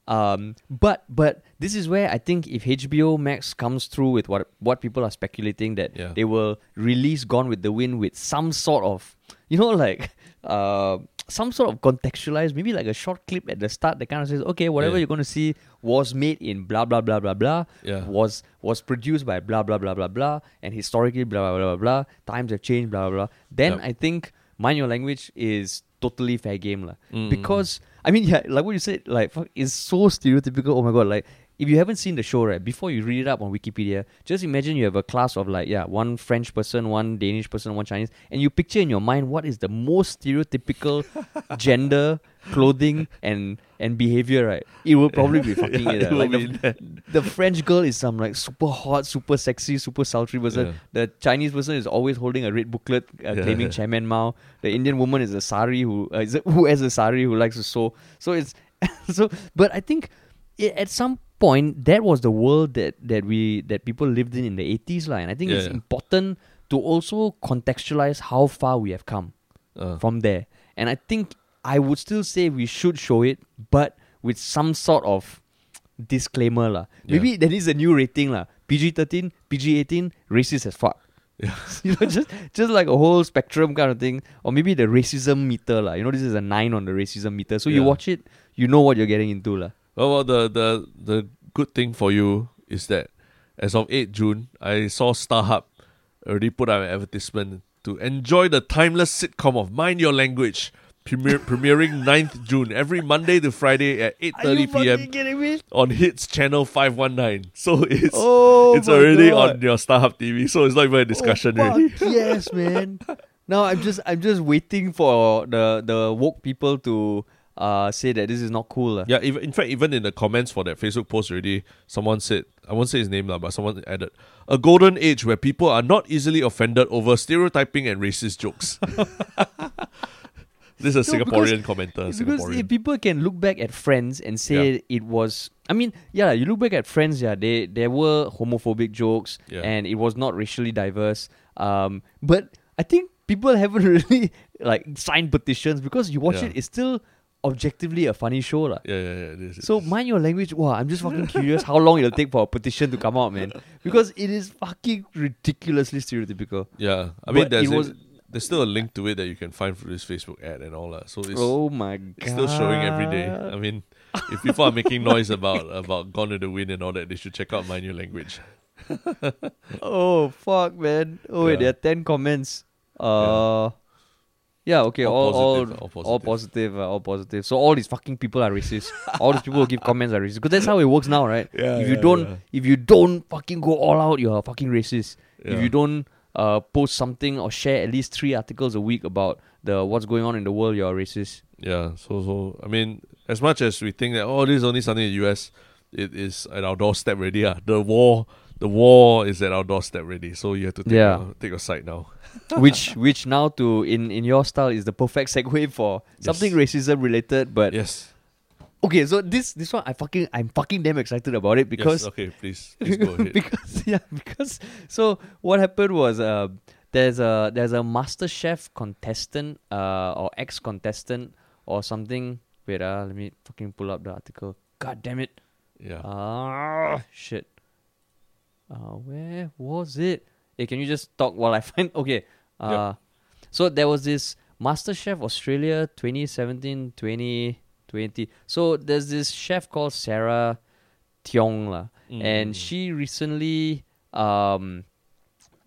Um, but but this is where I think if HBO Max comes through with what what people are speculating that Yeah. they will release Gone with the Wind with some sort of you know like uh some sort of contextualized maybe like a short clip at the start that kind of says okay whatever Yeah. you're going to see was made in blah blah blah blah blah Yeah. was was produced by blah blah blah blah blah and historically blah blah blah blah blah times have changed blah blah blah then Yep. I think mind your language is totally fair game lah. Mm, because I mean yeah like what you said like fuck, it's so stereotypical. Oh my god like if you haven't seen the show right before you read it up on Wikipedia just imagine you have a class of like yeah one French person one Danish person one Chinese and you picture in your mind what is the most stereotypical gender clothing and and behavior right it will probably be fucking Yeah, it, it ah. like the, the French girl is some like super hot, super sexy, super sultry person. Yeah. The Chinese person is always holding a red booklet uh, Yeah. claiming Chairman Mao. The Indian woman is a sari who uh, is a, who has a sari who likes to sew. So it's so. But I think i at some point that was the world that that we that people lived in in the eighties, lah. And I think Yeah, it's yeah. important to also contextualize how far we have come Uh, from there. And I think I would still say we should show it, but with some sort of disclaimer lah. Yeah. Maybe that is a new rating lah. PG thirteen, PG eighteen, racist as fuck. Yeah. you know, just just like a whole spectrum kind of thing, or maybe the racism meter lah. You know, this is a nine on the racism meter. So you watch it, you know what you're getting into lah. Well, well, the the the good thing for you is that as of 8 June, I saw StarHub already put out an advertisement to enjoy the timeless sitcom of Mind Your Language, premier, premiering 9th June every Monday to Friday at 8:30 p.m. on Hits Channel 519. So it's Oh, it's already God. on your StarHub TV. So it's not even a discussion oh, really. yes, man. Now I'm just I'm just waiting for the the woke people to uh, say that this is not cool. lah. Yeah, even, in fact, even in the comments for that Facebook post already, someone said, I won't say his name, lah, but someone added, a golden age where people are not easily offended over stereotyping and racist jokes. this is a No, Singaporean because- commenter. Because Singaporean. if people can look back at Friends and say it was, I mean, yeah, you look back at Friends, yeah, they there were homophobic jokes Yeah. and it was not racially diverse. Um, but I think people haven't really like signed petitions because you watch Yeah. it, it's still objectively a funny show, lah. yeah, yeah, yeah. it is, So mind your language. Wow, I'm just fucking curious how long it'll take for a petition to come out, man. Because it is fucking ridiculously stereotypical. yeah, I mean, but there's, it a- there's still a link to it that you can find through this Facebook ad and all that. So it's, oh my god. it's still showing every day. I mean, if people are making noise about about Gone to the Wind and all that, they should check out Mind Your Language. Oh fuck, man. Oh wait, Yeah. there are ten comments. Uh, yeah. Okay, All all all positive, all positive. uh, all positive. So all these fucking people are racist. all these people who give comments are racist. Because that's how it works now, right? Yeah, if you yeah, don't, yeah. if you don't fucking go all out, you're fucking racist. If you don't uh post something or share at least three articles a week about the what's going on in the world, you're racist. Yeah, so so I mean, as much as we think that oh, this is only something in the US, it is at our doorstep already. Ah, the war, the war is at our doorstep already. So you have to take Yeah. take a side now. which which now to in in your style is the perfect segue for Yes. something racism related. But Yes, okay, so this this one I fucking I'm fucking damn excited about it because yes. Okay, please, please go ahead. because yeah because so what happened was uh there's a there's a MasterChef contestant uh or ex contestant or something wait uh let me fucking pull up the article god damn it yeah, ah shit uh where was it hey can you just talk while i find okay uh so there was this MasterChef australia 2017 2020 so there's this chef called sarah tiong and Mm. she recently um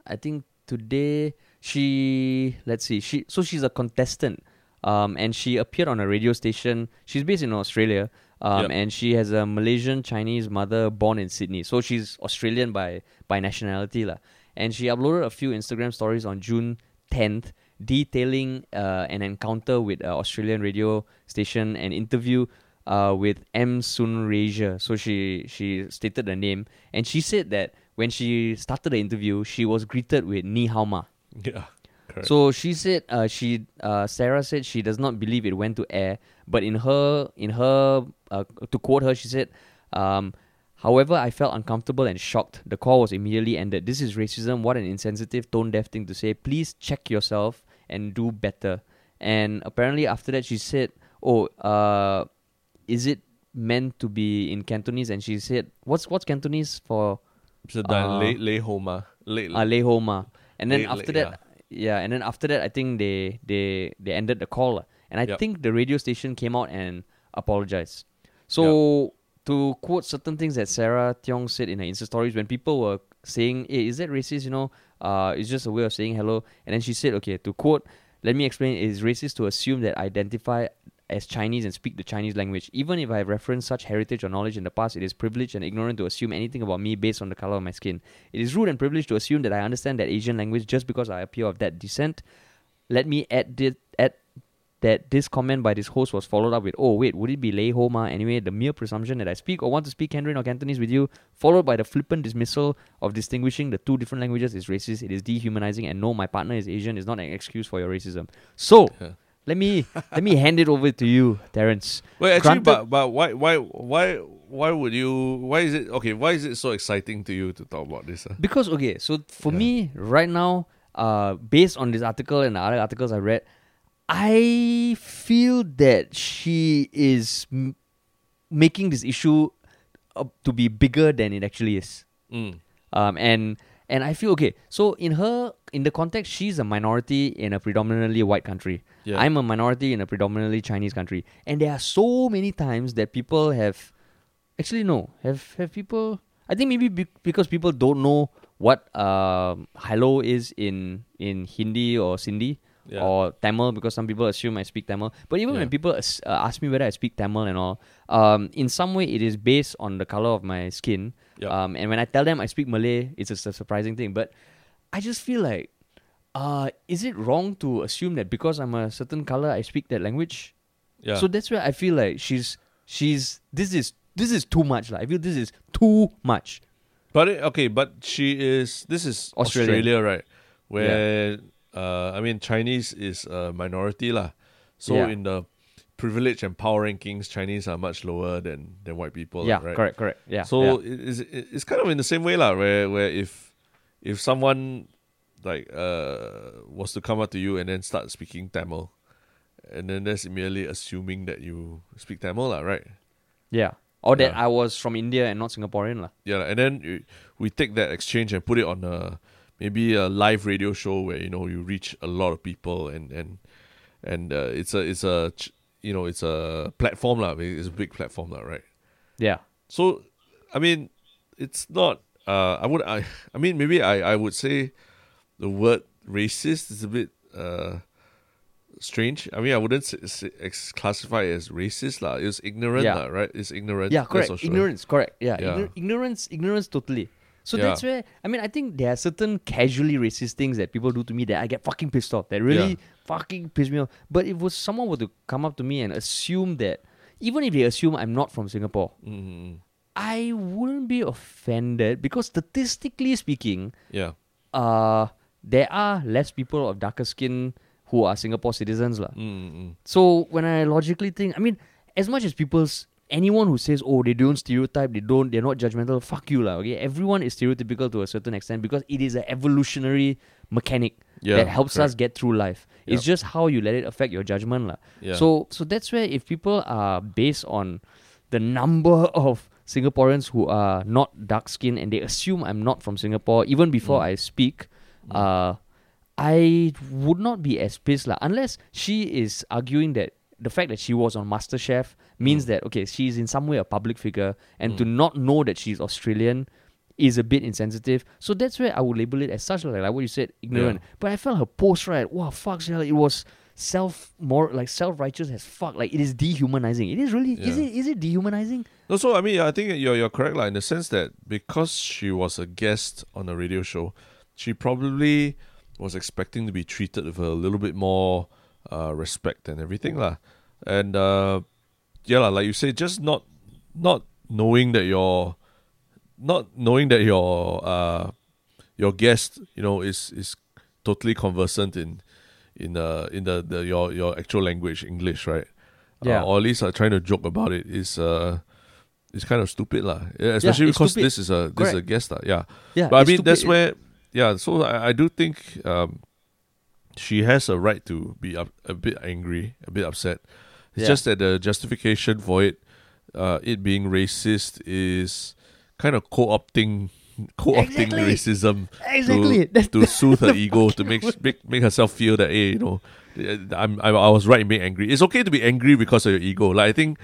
i think today she let's see she so she's a contestant um and she appeared on a radio station. She's based in australia um Yep. and she has a malaysian chinese mother born in sydney. So she's australian by by nationality lah and she uploaded a few instagram stories on june 10th detailing uh, an encounter with an australian radio station an interview uh, with M Sunraysia. So she she stated the name, and she said that when she started the interview, she was greeted with "Ni hao ma." yeah, correct. So she said uh, she uh, Sarah said she does not believe it went to air, but in her in her uh, to quote her, she said. Um, However, I felt uncomfortable and shocked. The call was immediately ended. This is racism. What an insensitive, tone deaf thing to say. Please check yourself and do better. And apparently, after that, she said, "Oh, uh, is it meant to be in Cantonese?" And she said, "What's what's Cantonese for so uh, lay lay homa, lay, uh, lei ho ma?" And then Lei- after lei- that, yeah. and then after that, I think they they they ended the call, and I Yup. think the radio station came out and apologized. So to quote certain things that Sarah Tiong said in her Insta stories, when people were saying, "Hey, is that racist?" You know, uh, it's just a way of saying hello. And then she said, "Okay, to quote, let me explain. It is racist to assume that I identify." As Chinese and speak the Chinese language. Even if I have referenced such heritage or knowledge in the past, it is privileged and ignorant to assume anything about me based on the color of my skin. It is rude and privileged to assume that I understand that Asian language just because I appear of that descent. Let me add, thi- add that this comment by this host was followed up with, oh, wait, would it be Lei Ho Ma? Anyway, the mere presumption that I speak or want to speak Mandarin or Cantonese with you, followed by the flippant dismissal of distinguishing the two different languages is racist, it is dehumanizing, and no, my partner is Asian is not an excuse for your racism. So, Yeah. let me let me hand it over to you, Terence. Well, actually, Granted- but but why why why why would you? Why is it okay? Why is it so exciting to you to talk about this? ah? Because okay, so for Yeah. me right now, uh, based on this article and the other articles I read, I feel that she is m- making this issue uh, to be bigger than it actually is. Mm. Um, and and I feel okay. So in her in the context, she's a minority in a predominantly white country. Yeah. I'm a minority in a predominantly Chinese country, and there are so many times that people have actually no have have people. I think maybe be, because people don't know what um, hello is in in Hindi or Sindhi Yeah. or Tamil because some people assume I speak Tamil. But even Yeah. when people as, uh, ask me whether I speak Tamil and all, um, in some way it is based on the color of my skin. Yeah. Um, and when I tell them I speak Malay, it's a surprising thing. But I just feel like, uh, is it wrong to assume that because I'm a certain color, I speak that language? Yeah. So that's where I feel like she's she's this is this is too much. Like I feel this is too much. But it, okay, but she is. This is Australian. Australia, right? Where uh, I mean, Chinese is a minority, lah. So Yeah. in the privilege and power rankings, Chinese are much lower than than white people. yeah, right? correct, correct. Yeah. So yeah. it's, it's kind of in the same way, lah. Where where if if someone like uh was to come up to you and then start speaking Tamil, and then that's merely assuming that you speak Tamil, lah, right? yeah. Or that Yeah. I was from India and not Singaporean. lah. Yeah, and then we take that exchange and put it on a maybe a live radio show where you know you reach a lot of people and and and uh, it's a it's a you know it's a platform lah. It's a big platform lah, right? Yeah. So, I mean, it's not. Uh, I would. I. I mean, maybe I. I would say the word racist is a bit uh strange. I mean, I wouldn't s- s- classify it as racist lah. It's ignorant Yeah. lah, right? It's ignorant. Yeah, correct. Ignorance, correct. Yeah, Yeah. Ignor- ignorance, ignorance, totally. So Yeah. that's where I mean, I think there are certain casually racist things that people do to me that I get fucking pissed off. That really Yeah. fucking piss me off. But if was someone were to come up to me and assume that, even if they assume I'm not from Singapore, Mm, I wouldn't be offended because statistically speaking, yeah. uh, there are less people of darker skin who are Singapore citizens, lah. Mm, mm, So when I logically think, I mean, as much as people's anyone who says, "Oh, they don't stereotype, they don't, they're not judgmental," fuck you, lah. Okay, everyone is stereotypical to a certain extent because it is an evolutionary mechanic Yeah, that helps us get through life. It's just how you let it affect your judgment, lah. Yeah. So, so that's where if people are based on the number of Singaporeans who are not dark skinned and they assume I'm not from Singapore, even before Mm. I speak, uh, I would not be as pissed lah. Unless she is arguing that the fact that she was on MasterChef means Mm. that okay, she's in some way a public figure, and to not know that she's Australian is a bit insensitive. So that's where I would label it as such, like, like what you said, ignorant. But I felt her post right. Wow, fuck, yeah, it was self more like self righteous as fuck. Like it is dehumanizing. It is really is it is it dehumanizing? No, so I mean, I think you're you're correct, like in the sense that because she was a guest on a radio show, she probably was expecting to be treated with a little bit more uh, respect and everything, lah. And uh, yeah, like you say, just not not knowing that your not knowing that your uh, your guest, you know, is is totally conversant in in uh in the, the your your actual language, English, right? Yeah. Uh, or at least uh, trying to joke about it is uh it's kind of stupid lah. Yeah, especially it's because stupid. this is a this is a guest lah. Yeah. Yeah, But I mean that's stupid. where yeah, so I, I do think um she has a right to be up, a bit angry, a bit upset. It's Yeah. just that the justification for it uh it being racist is kind of co-opting co-opting Exactly. racism Exactly. to, That's to soothe her ego to make, make make herself feel that hey you know I'm, I, I was right in being angry it's okay to be angry because of your ego like I think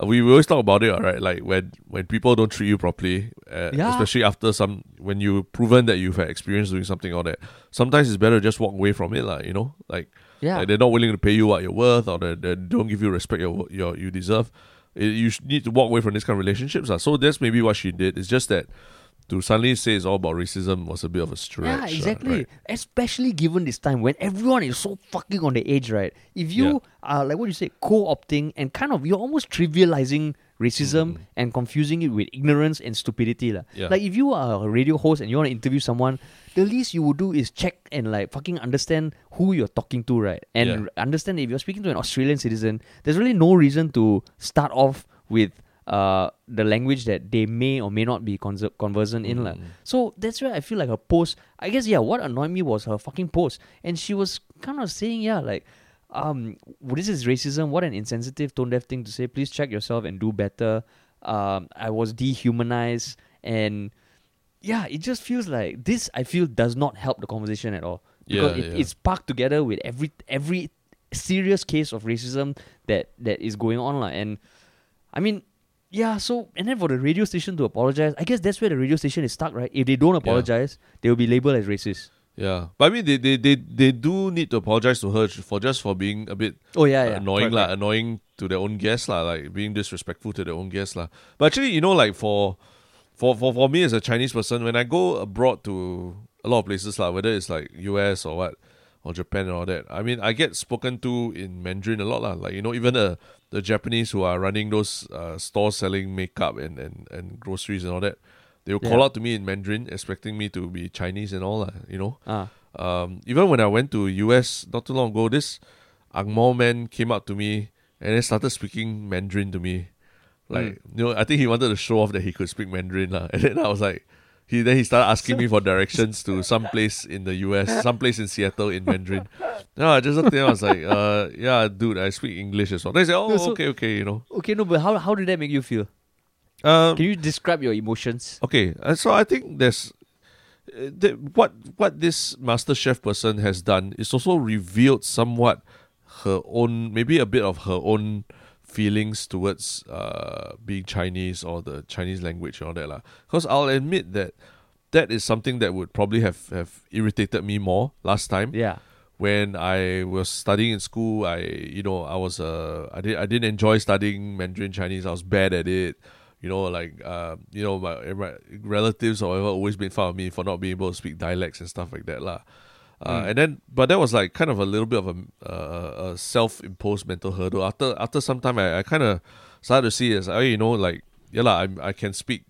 uh, we we always talk about it alright like when when people don't treat you properly uh, Yeah. especially after some when you've proven that you've had experience doing something or that sometimes it's better to just walk away from it like you know like Yeah. like they're not willing to pay you what you're worth or they, they don't give you respect your, your you deserve Eh, you need to walk away from this kind of relationships lah. so that's maybe what she did it's just that to suddenly say it's all about racism was a bit of a stretch Yeah, lah, exactly. right? Especially given this time when everyone is so fucking on the edge, right? If you are like what you say, co-opting and kind of you're almost trivializing racism and confusing it with ignorance and stupidity. Yeah. Like if you are a radio host and you want to interview someone, the least you would do is check and like fucking understand who you're talking to, right? And Yeah. understand if you're speaking to an Australian citizen, there's really no reason to start off with uh, the language that they may or may not be conversant in. lah. So that's where I feel like her post, I guess, yeah, what annoyed me was her fucking post. And she was kind of saying, yeah, like, um, this is racism. What an insensitive, tone deaf thing to say. Please check yourself and do better. Um, I was dehumanized. And yeah, it just feels like this, I feel, does not help the conversation at all. Because Yeah, it, yeah. it's packed together with every every serious case of racism that that is going on. lah. And I mean, yeah, so and then for the radio station to apologize, I guess that's where the radio station is stuck, right? If they don't apologize, they will be labeled as racist. Yeah, but I mean, they, they, they, they do need to apologize to her for just for being a bit Oh yeah, yeah. annoying correct. annoying to their own guests lah, like being disrespectful to their own guests lah. But actually, you know, like for for for for me as a Chinese person, when I go abroad to a lot of places lah, whether it's like US or what, or Japan and all that. I mean, I get spoken to in Mandarin a lot lah. Like you know, even the the Japanese who are running those uh, stores selling makeup and, and, and groceries and all that, they will call Yeah. out to me in Mandarin, expecting me to be Chinese and all lah. You know, Ah. um, even when I went to US not too long ago, this Angmo man came up to me and then started speaking Mandarin to me. Like you know, I think he wanted to show off that he could speak Mandarin lah. And then I was like, he then he started asking me for directions to some place in the US, some place in Seattle in Mandarin. No, I just looked at him. I was like, uh, yeah, dude, I speak English as well. They said, oh, so- okay, okay, you know. Okay, no, but how how did that make you feel? Um, Can you describe your emotions? Okay, uh, so I think there's uh, th- what what this MasterChef person has done is also revealed somewhat her own maybe a bit of her own feelings towards uh, being Chinese or the Chinese language and all that lah. Because I'll admit that that is something that would probably have, have irritated me more last time Yeah. when I was studying in school, I you know I was uh I did I didn't enjoy studying Mandarin Chinese. I was bad at it. You know, like uh, you know my, my relatives or whatever always made fun of me for not being able to speak dialects and stuff like that lah. Uh, And then, but that was like kind of a little bit of a, uh, a self-imposed mental hurdle. After after some time, I, I kind of started to see as, oh, you know, like yeah, lah, I I can speak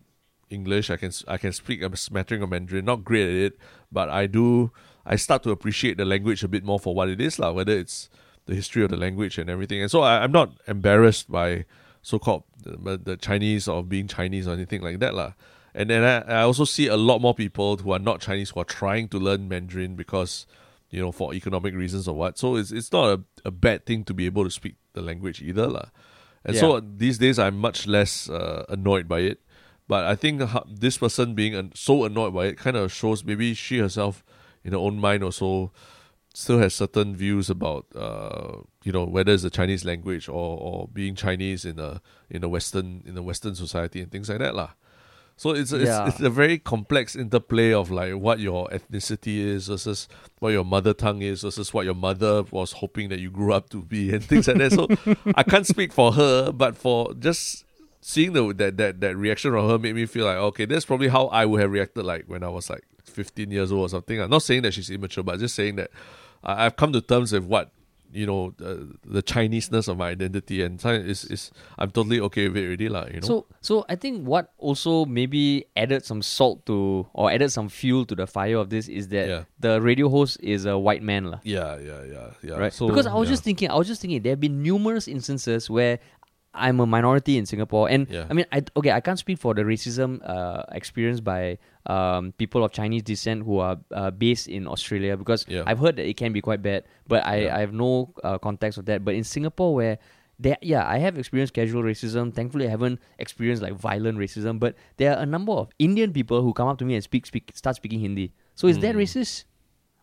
English. I can I can speak a smattering of Mandarin. Not great at it, but I do. I start to appreciate the language a bit more for what it is, lah. Whether it's the history of the language and everything, and so I, I'm not embarrassed by so-called the, the Chinese or being Chinese or anything like that, lah. And then I, I also see a lot more people who are not Chinese who are trying to learn Mandarin because, you know, for economic reasons or what. So it's it's not a, a bad thing to be able to speak the language either, lah. And so these days I'm much less uh, annoyed by it. But I think this person being so annoyed by it kind of shows maybe she herself, in her own mind, also still has certain views about, uh, you know, whether it's the Chinese language or, or being Chinese in a in a Western in a Western society and things like that, lah. So it's it's, Yeah. it's a very complex interplay of like what your ethnicity is versus what your mother tongue is versus what your mother was hoping that you grew up to be and things like that. So I can't speak for her, but for just seeing the that that that reaction from her made me feel like okay, that's probably how I would have reacted like when I was like 15 years old or something. I'm not saying that she's immature, but just saying that I, I've come to terms with what you know the, the Chineseness of my identity, and is is I'm totally okay with it already, lah. You know. So so I think what also maybe added some salt to or added some fuel to the fire of this is that Yeah. the radio host is a white man lah. yeah, yeah, yeah, yeah. Right. So, because I was yeah. just thinking I was just thinking there have been numerous instances where I'm a minority in Singapore and Yeah. I mean I okay I can't speak for the racism uh, experienced by um, people of Chinese descent who are uh, based in Australia because Yeah. I've heard that it can be quite bad but I, Yeah. I have no uh, context of that. But in Singapore where there yeah I have experienced casual racism. Thankfully I haven't experienced like violent racism but there are a number of Indian people who come up to me and speak speak start speaking Hindi. So is that Mm. racist?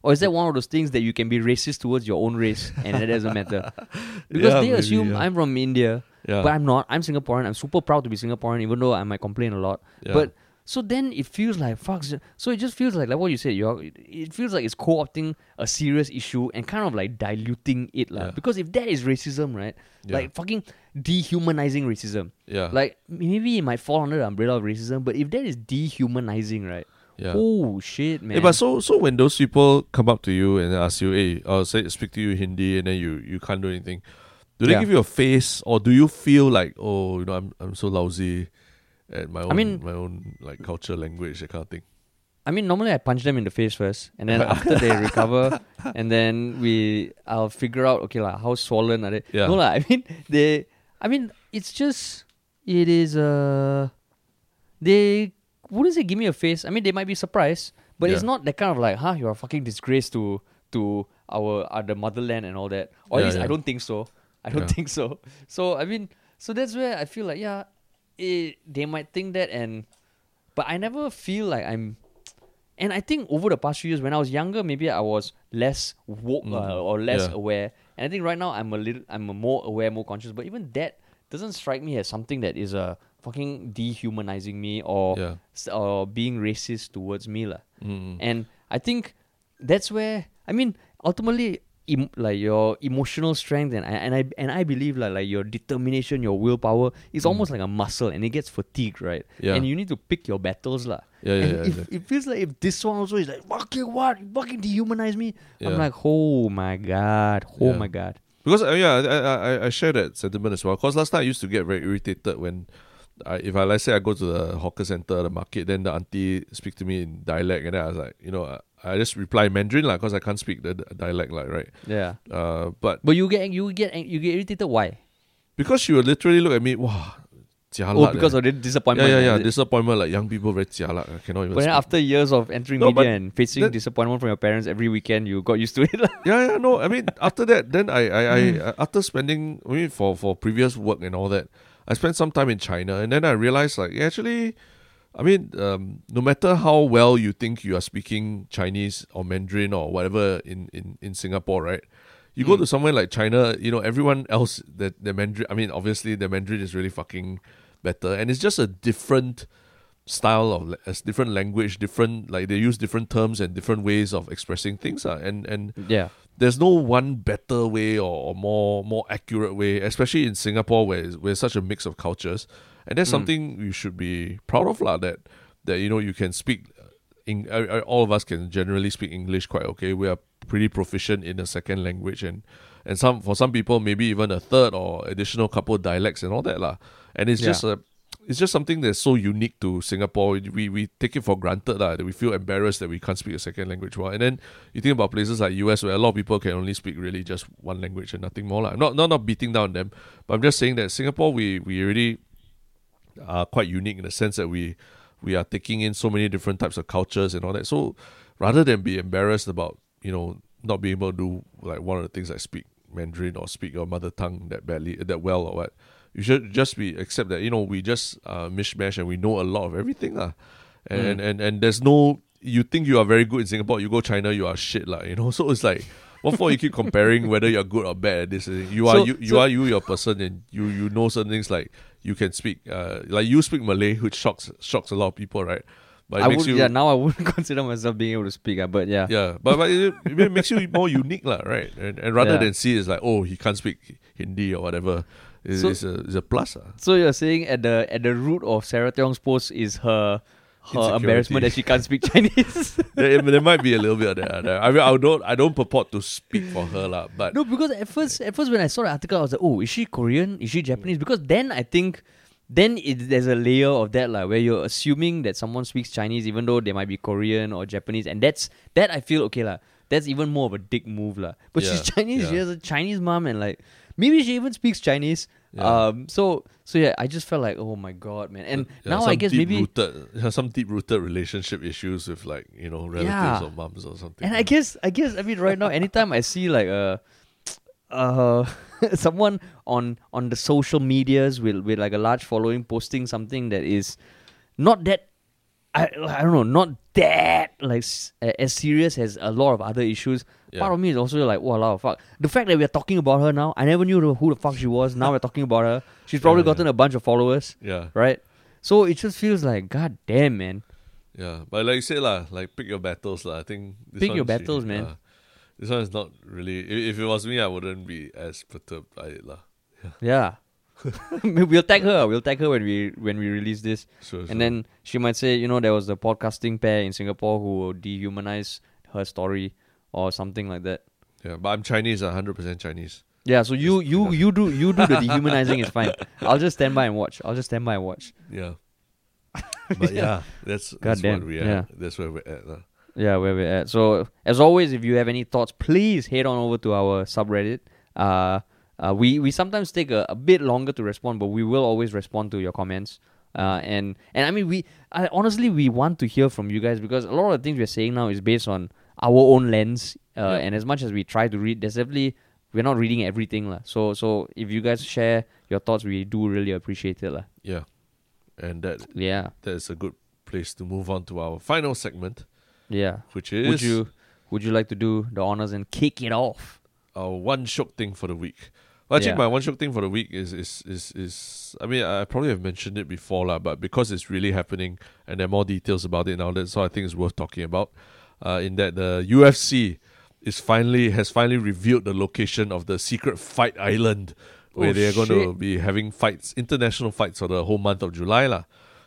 Or is that one of those things that you can be racist towards your own race and it doesn't matter? Because Yeah, they maybe, assume. I'm from India but I'm not. I'm Singaporean. I'm super proud to be Singaporean even though I might complain a lot. But so then it feels like fuck so it just feels like like what you said you're it feels like it's co-opting a serious issue and kind of like diluting it lah. Yeah. because if that is racism right Yeah. like fucking dehumanizing racism yeah, like maybe it might fall under the umbrella of racism but if that is dehumanizing right yeah. oh shit man Yeah, but so so when those people come up to you and ask you, hey, or say speak to you Hindi, and then you you can't do anything, do they Yeah. give you a face, or do you feel like, oh, you know, I'm I'm so lousy at my own mean- my own like culture, language, that kind of thing? I mean, normally I punch them in the face first, and then after they recover, and then we, I'll figure out, okay, like how swollen are they? Yeah. No, lah. I mean, they, I mean, it's just, it is, uh, they wouldn't say give me a face. I mean, they might be surprised, but it's not that kind of like, huh, you're a fucking disgrace to to our uh, the motherland and all that. Or at Yeah, least I don't think so. I don't Yeah. think so. So I mean, so that's where I feel like, yeah, it, they might think that, and but I never feel like I'm. And I think over the past few years, when I was younger, maybe I was less woke uh, Mm, or less yeah. aware. And I think right now I'm a little, I'm a more aware, more conscious. But even that doesn't strike me as something that is uh, fucking dehumanizing me or Yeah. or being racist towards me. Mm. And I think that's where I mean ultimately em- like your emotional strength and I, and I and I believe like like your determination, your willpower is Mm. almost like a muscle and it gets fatigued, right? Yeah. And you need to pick your battles, lah. Yeah, yeah, yeah, if, yeah. it feels like if this one also is like fucking what, you fucking dehumanize me. Yeah. I'm like, oh my god, oh Yeah. my god. Because uh, yeah, I, I I share that sentiment as well. Because last time I used to get very irritated when, I, if I let's say I go to the hawker center, the market, then the auntie speak to me in dialect, and then I was like, you know, I, just reply Mandarin like, because I can't speak the, dialect like right. Yeah. Uh, but But you get you get you get irritated. Why? because she would literally look at me, wow, jialat. Oh, because eh. of the disappointment. yeah, yeah, yeah, disappointment. Like young people very jialat. I cannot even. But then speak. after years of entering No, media and facing that- disappointment from your parents every weekend, you got used to it. lah. Yeah, yeah, no. I mean, after that, then I, I, I Hmm. after spending, I mean, for for previous work and all that, I spent some time in China, and then I realized, like, actually, I mean, um, no matter how well you think you are speaking Chinese or Mandarin or whatever in in in Singapore, right? You go Mm. to somewhere like China, you know, everyone else that the Mandarin. I mean, obviously, the Mandarin is really fucking better, and it's just a different style of a different language, different like they use different terms and different ways of expressing things, uh, and and yeah. there's no one better way or, or more more accurate way, especially in Singapore where it's- we're such a mix of cultures, and that's Mm. something you should be proud of, lah. That that you know you can speak, in, uh, uh, all of us can generally speak English quite okay. We are pretty proficient in a second language, and and some for some people maybe even a third or additional couple dialects and all that, lah. And it's Yeah. just a it's just something that's so unique to Singapore. We we take it for granted lah, that we feel embarrassed that we can't speak a second language well. And then you think about places like US where a lot of people can only speak really just one language and nothing more. Like. Not, not not beating down them, but I'm just saying that Singapore we we already are quite unique in the sense that we we are taking in so many different types of cultures and all that. So rather than be embarrassed about, you know, not being able to do like one of the things like speak Mandarin or speak your mother tongue that badly that well or what, you should just be accept that, you know, we just uh mishmash and we know a lot of everything. lah. And, and and there's no you think you are very good in Singapore, you go China, you are shit, lah, you know. So it's like what for you keep comparing whether you're good or bad at this? You are So- you, you so- are you your person and you you know certain things like you can speak uh like you speak Malay, which shocks shocks a lot of people, right? But it I makes would, you yeah, now I wouldn't consider myself being able to speak, uh, but yeah. yeah, but, but it, it makes you more unique, lah, right? And, and rather Yeah. than see it as like, oh, he can't speak Hindi or whatever, it's, So- it's a it's a plus. ah. So you're saying at the at the root of Sarah Tiong's post is her her embarrassment that she can't speak Chinese. there, there might be a little bit of that. Uh, there. I mean, I don't I don't purport to speak for her, lah, but no, because at first at first when I saw the article, I was like, oh, is she Korean? Is she Japanese? Because then I think then it, there's a layer of that like where you're assuming that someone speaks Chinese even though they might be Korean or Japanese, and that's that I feel okay lah. That's even more of a dick move lah. But she's Yeah, Chinese. She has a Chinese mom, and like maybe she even speaks Chinese. Yeah. Um. So so yeah, I just felt like oh my god, man. And yeah, now I guess maybe some deep rooted relationship issues with like you know relatives Yeah. or moms or something. And I guess I guess I mean right now anytime I see like a uh someone on on the social medias with with like a large following posting something that is not that I I don't know not that like as serious as a lot of other issues. Yeah. Part of me is also like, wow, fuck. The fact that we are talking about her now, I never knew who the fuck she was. Now we're talking about her. She's probably Yeah, gotten a bunch of followers, yeah, right? So it just feels like, god damn, man. yeah. But like you said, lah, like pick your battles, lah. I think this Pick your battles, man. uh, this one is not really. If, if it was me, I wouldn't be as perturbed by it, lah. Yeah. we'll tag her. We'll tag her when we when we release this. Sure, sure. And then she might say, you know, there was the podcasting pair in Singapore who dehumanized her story or something like that. yeah, but I'm Chinese, hundred percent Chinese. Yeah, so you you you do you do the dehumanizing is fine. I'll just stand by and watch. I'll just stand by and watch. Yeah. But yeah, that's that's Goddamn, what we are. yeah. That's where we're at. lah. Yeah, where we're at. So as always, if you have any thoughts, please head on over to our subreddit. Uh, uh we we sometimes take a, a bit longer to respond, but we will always respond to your comments. Uh, and and I mean we I, honestly we want to hear from you guys because a lot of the things we're saying now is based on our own lens. Uh, Yeah. and as much as we try to read, there's definitely we're not reading everything lah. So so if you guys share your thoughts, we do really appreciate it lah. Yeah. And that Yeah, that is a good place to move on to our final segment, yeah. which is Would you would you like to do the honors and kick it off? our one shiok thing for the week. Well, actually, Yeah. my one shiok thing for the week is is is is. I mean, I probably have mentioned it before, lah, but because it's really happening and there are more details about it now, that so I think it's worth talking about. Uh, in that the UFC is finally has finally revealed the location of the secret fight island where Oh, they are going to be having fights, international fights for the whole month of July, lah.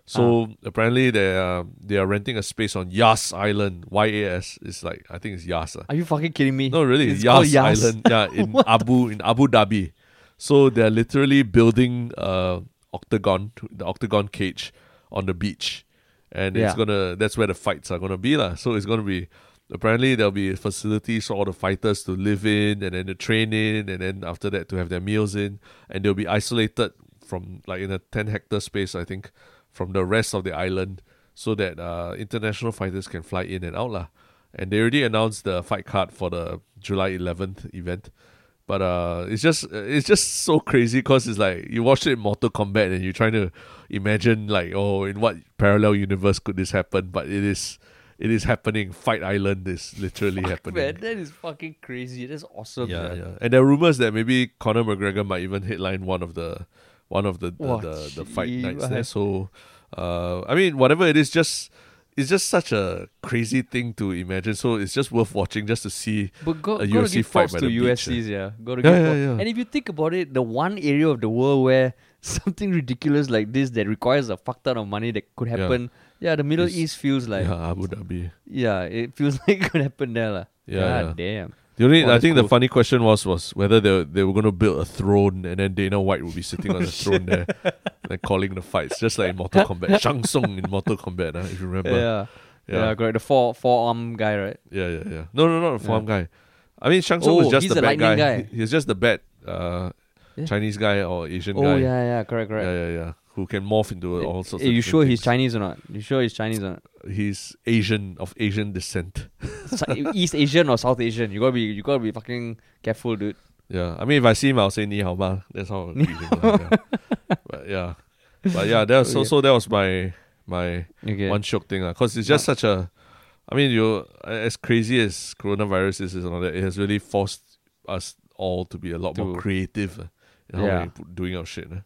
So Ah. apparently they are they are renting a space on Yas Island. Y A S is like I think it's Yas. ah. Are you fucking kidding me? No, really, It's Yas, Yas. Island. Yeah, in Abu in Abu Dhabi. So they're literally building uh octagon, the octagon cage on the beach, and it's gonna. That's where the fights are gonna be, lah. So it's gonna be. Apparently, there'll be facilities for all the fighters to live in, and then to train in, and then after that to have their meals in, and they'll be isolated from like in a ten hectare space, I think, from the rest of the island, so that uh, international fighters can fly in and out, lah and they already announced the fight card for the July 11th event. But uh, it's just it's just so crazy because it's like you watch it in Mortal Kombat and you're trying to imagine like oh in what parallel universe could this happen? But it is it is happening. Fight Island is literally happening. Man, that is fucking crazy. That's awesome. yeah, man. yeah. And there are rumors that maybe Conor McGregor might even headline one of the one of the the, Wow, the, the fight nights there. So uh, I mean whatever it is, just it's just such a crazy thing to imagine. So it's just worth watching just to see. But go, A gotta give fight by to the beach, USCs, yeah. Gotta Yeah, give yeah, yeah. And if you think about it, the one area of the world where something ridiculous like this that requires a fuck ton of money that could happen, yeah, the Middle It's- East feels like, yeah. yeah, Abu Dhabi. Yeah, it feels like it could happen there. lah. Yeah, God damn. The only Oh, I think cool. the funny question was was whether they they were going to build a throne and then Dana White would be sitting on the throne there and calling the fights, just like in Mortal Kombat. Shang Tsung in Mortal Kombat, uh, if you remember. Yeah. yeah, Yeah, correct. The four four arm guy, right? yeah, yeah, yeah. No, no, not the farm guy. I mean, Shang Tsung was Oh, just he's the the bad guy. guy. He- He's just the bad uh, Yeah. Chinese guy or Asian Oh guy. Oh yeah, yeah, correct, correct. yeah, yeah, yeah. Who can morph into all sorts. Of you sure he's things. Chinese or not? You sure he's Chinese or not? He's Asian of Asian descent. East Asian or South Asian? You gotta be, you gotta be fucking careful, dude. Yeah, I mean, if I see him, I'll say ni hao ma. That's how yeah. But yeah, but yeah, that was so. So that was my my Okay. one shiok thing, because it's just such a. I mean, you as crazy as coronavirus is and all that, it has really forced us all to be a lot more creative uh, in how Yeah. we're doing our shit. uh.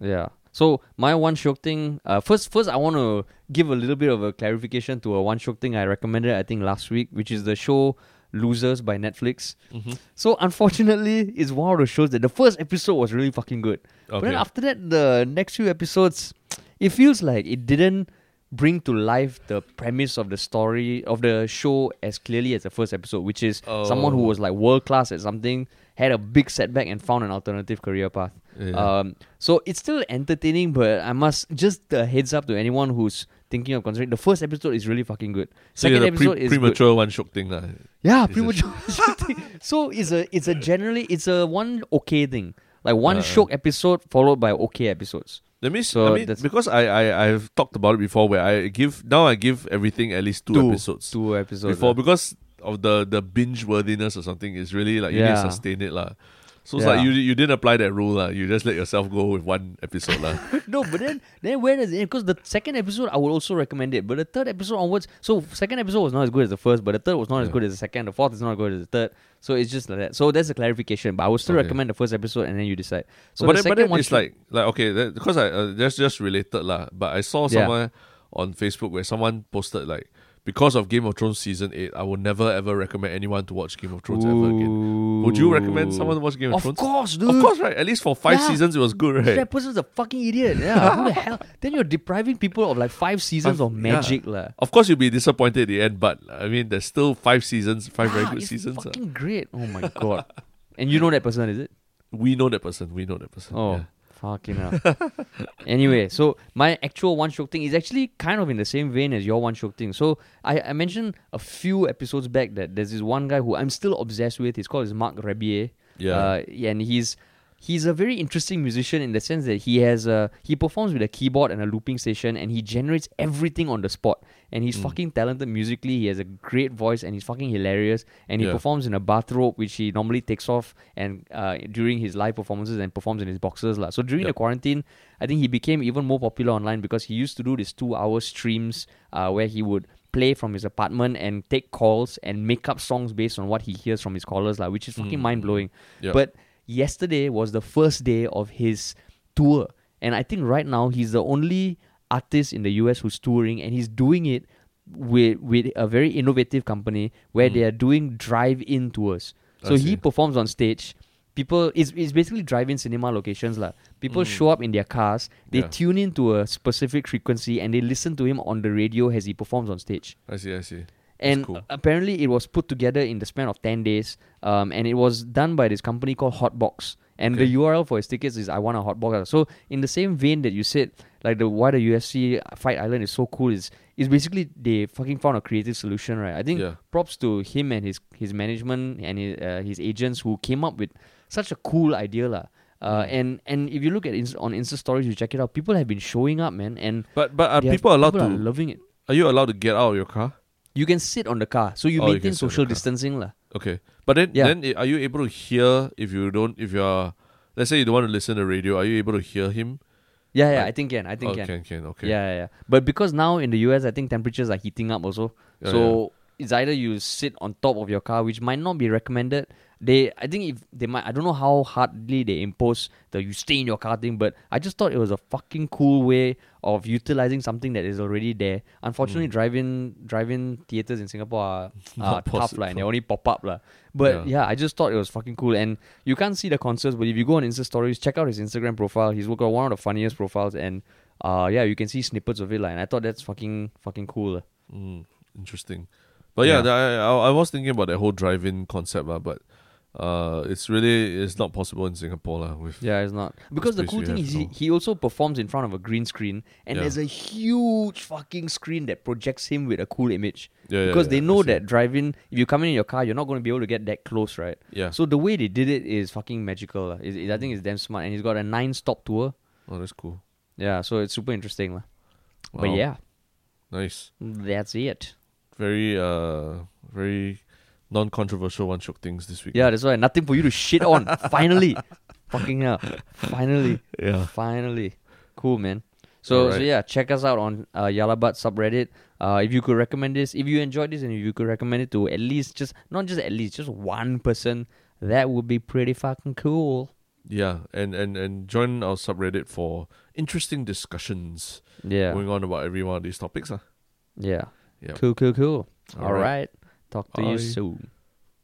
Yeah. So my one shiok thing. Uh, first, first I want to give a little bit of a clarification to a one shiok thing I recommended. I think last week, which is the show Losers by Netflix. Mhm. So unfortunately, it's one of the shows that the first episode was really fucking good. But then after that, the next few episodes, it feels like it didn't bring to life the premise of the story of the show as clearly as the first episode, which is someone who Oh. was like world class at something, had a big setback and found an alternative career path. Yeah. Um, so it's still entertaining, but I must just a heads up to anyone who's thinking of considering the first episode is really fucking good. so Second yeah, the pre- episode is good. premature one shiok thing, lah. Yeah, It's premature shooting. So it's a it's a generally it's a one okay thing. Like one Uh. shiok episode followed by okay episodes. That means So I mean because I, I I've talked about it before where I give now I give everything at least two, Two. episodes Two episodes. before uh. because of the the binge worthiness or something is really like you need to sustain it lah. So it's Yeah. like you you didn't apply that rule lah. You just let yourself go with one episode lah. no, but then then where does it? Because the second episode I would also recommend it, but the third episode onwards. So second episode was not as good as the first, but the third was not as good as the second. The fourth is not as good as the third. So it's just like that. So that's a clarification. But I would still Okay. recommend the first episode and then you decide. So but the then, but then it's should- like like okay that, because I uh, that's just related lah. But I saw Yeah. somewhere on Facebook where someone posted like because of Game of Thrones season eight, I would never ever recommend anyone to watch Game of Thrones ever again. Would you recommend someone to watch Game of, Of Thrones? Of course, dude. Of course, right? At least for five Yeah. seasons, it was good, right? That person's a fucking idiot. Yeah, who the hell? Then you're depriving people of like five seasons I've- of magic, lah. Of course, you'll be disappointed at the end, but I mean, there's still five seasons, five very Ah, good it's seasons. uh. Fucking great. Oh my god. and you know that person, is it? We know that person. We know that person. Oh, yeah. Fucking hell. anyway, so my actual one shiok thing is actually kind of in the same vein as your one shiok thing. So I, I mentioned a few episodes back that there's this one guy who I'm still obsessed with. He's called is Marc Rebillet. Yeah. Uh, yeah, and he's he's a very interesting musician in the sense that he has a he performs with a keyboard and a looping station and he generates everything on the spot. And he's Mm. fucking talented musically. He has a great voice and he's fucking hilarious. And he Yeah. performs in a bathrobe which he normally takes off and uh, during his live performances and performs in his boxers lah. So during the quarantine, I think he became even more popular online because he used to do these two hour streams uh, where he would play from his apartment and take calls and make up songs based on what he hears from his callers, like, which is fucking Mm. mind blowing. Yep. But yesterday was the first day of his tour. And I think right now he's the only artist in the US who's touring and he's doing it with with a very innovative company where Mm. they are doing drive-in tours. So he performs on stage. People, it's, it's basically drive-in cinema locations lah. People Mm. show up in their cars. They Yeah. tune into a specific frequency and they listen to him on the radio as he performs on stage. I see. I see. And cool. apparently, it was put together in the span of ten days. Um, and it was done by this company called Hotbox. And Okay. the URL for his tickets is I want a hotbox. So in the same vein that you said, like the why the UFC Fight Island is so cool is is basically they fucking found a creative solution, right? I think Yeah. props to him and his his management and his uh, his agents who came up with such a cool idea, lah. Uh, Mm. and and if you look at on Insta stories, you check it out. People have been showing up, man, and But but are people allowed people to? are loving it. Are you allowed to get out of your car? You can sit on the car, so you Oh, maintain can sit on the social distancing, lah. Okay. But then Yeah. then eh, are you able to hear if you don't if you're let's say you don't want to listen to radio, are you able to hear him? Yeah, yeah, Like- I think can, I think oh, can. can can okay. Yeah, yeah, yeah. But because now in the US, I think temperatures are heating up also. Yeah, so it's either you sit on top of your car, which might not be recommended. They, I think if they might, I don't know how hardly they impose the you stay in your car thing, but I just thought it was a fucking cool way of utilizing something that is already there. Unfortunately, drive-in drive-in theaters in Singapore are, are tough, lah, and they only pop up, lah. But Yeah. yeah. I just thought it was fucking cool. And you can't see the concerts, but if you go on Insta stories, check out his Instagram profile. He's got one of the funniest profiles, and uh, yeah, you can see snippets of it, lah. And I thought that's fucking fucking cool. Mm, interesting. But yeah, Yeah. I, I I was thinking about that whole drive-in concept, lah, but uh, it's really it's not possible in Singapore, lah. With Yeah, it's not because the cool thing is he, he also performs in front of a green screen, and Yeah. there's a huge fucking screen that projects him with a cool image. yeah, because yeah, they know that driving, if you come in your car, you're not going to be able to get that close, right? Yeah. So the way they did it is fucking magical. It- it- I think it's damn smart, and he's got a nine-stop tour. oh, that's cool. Yeah, so it's super interesting, lah. But Wow. yeah, Nice. that's it. Very uh very non-controversial one shiok things this week. Yeah, that's why nothing for you to shit on. Finally, fucking hell, finally, Yeah. finally, cool, man. So, so yeah, check us out on uh, Yah Lah But subreddit. Uh, if you could recommend this, if you enjoyed this, and if you could recommend it to at least just not just at least just one person, that would be pretty fucking cool. Yeah, and and and join our subreddit for interesting discussions Yeah, going on about every one of these topics. Uh. yeah, Yeah. cool, cool, cool. All Alright. right, talk to you soon.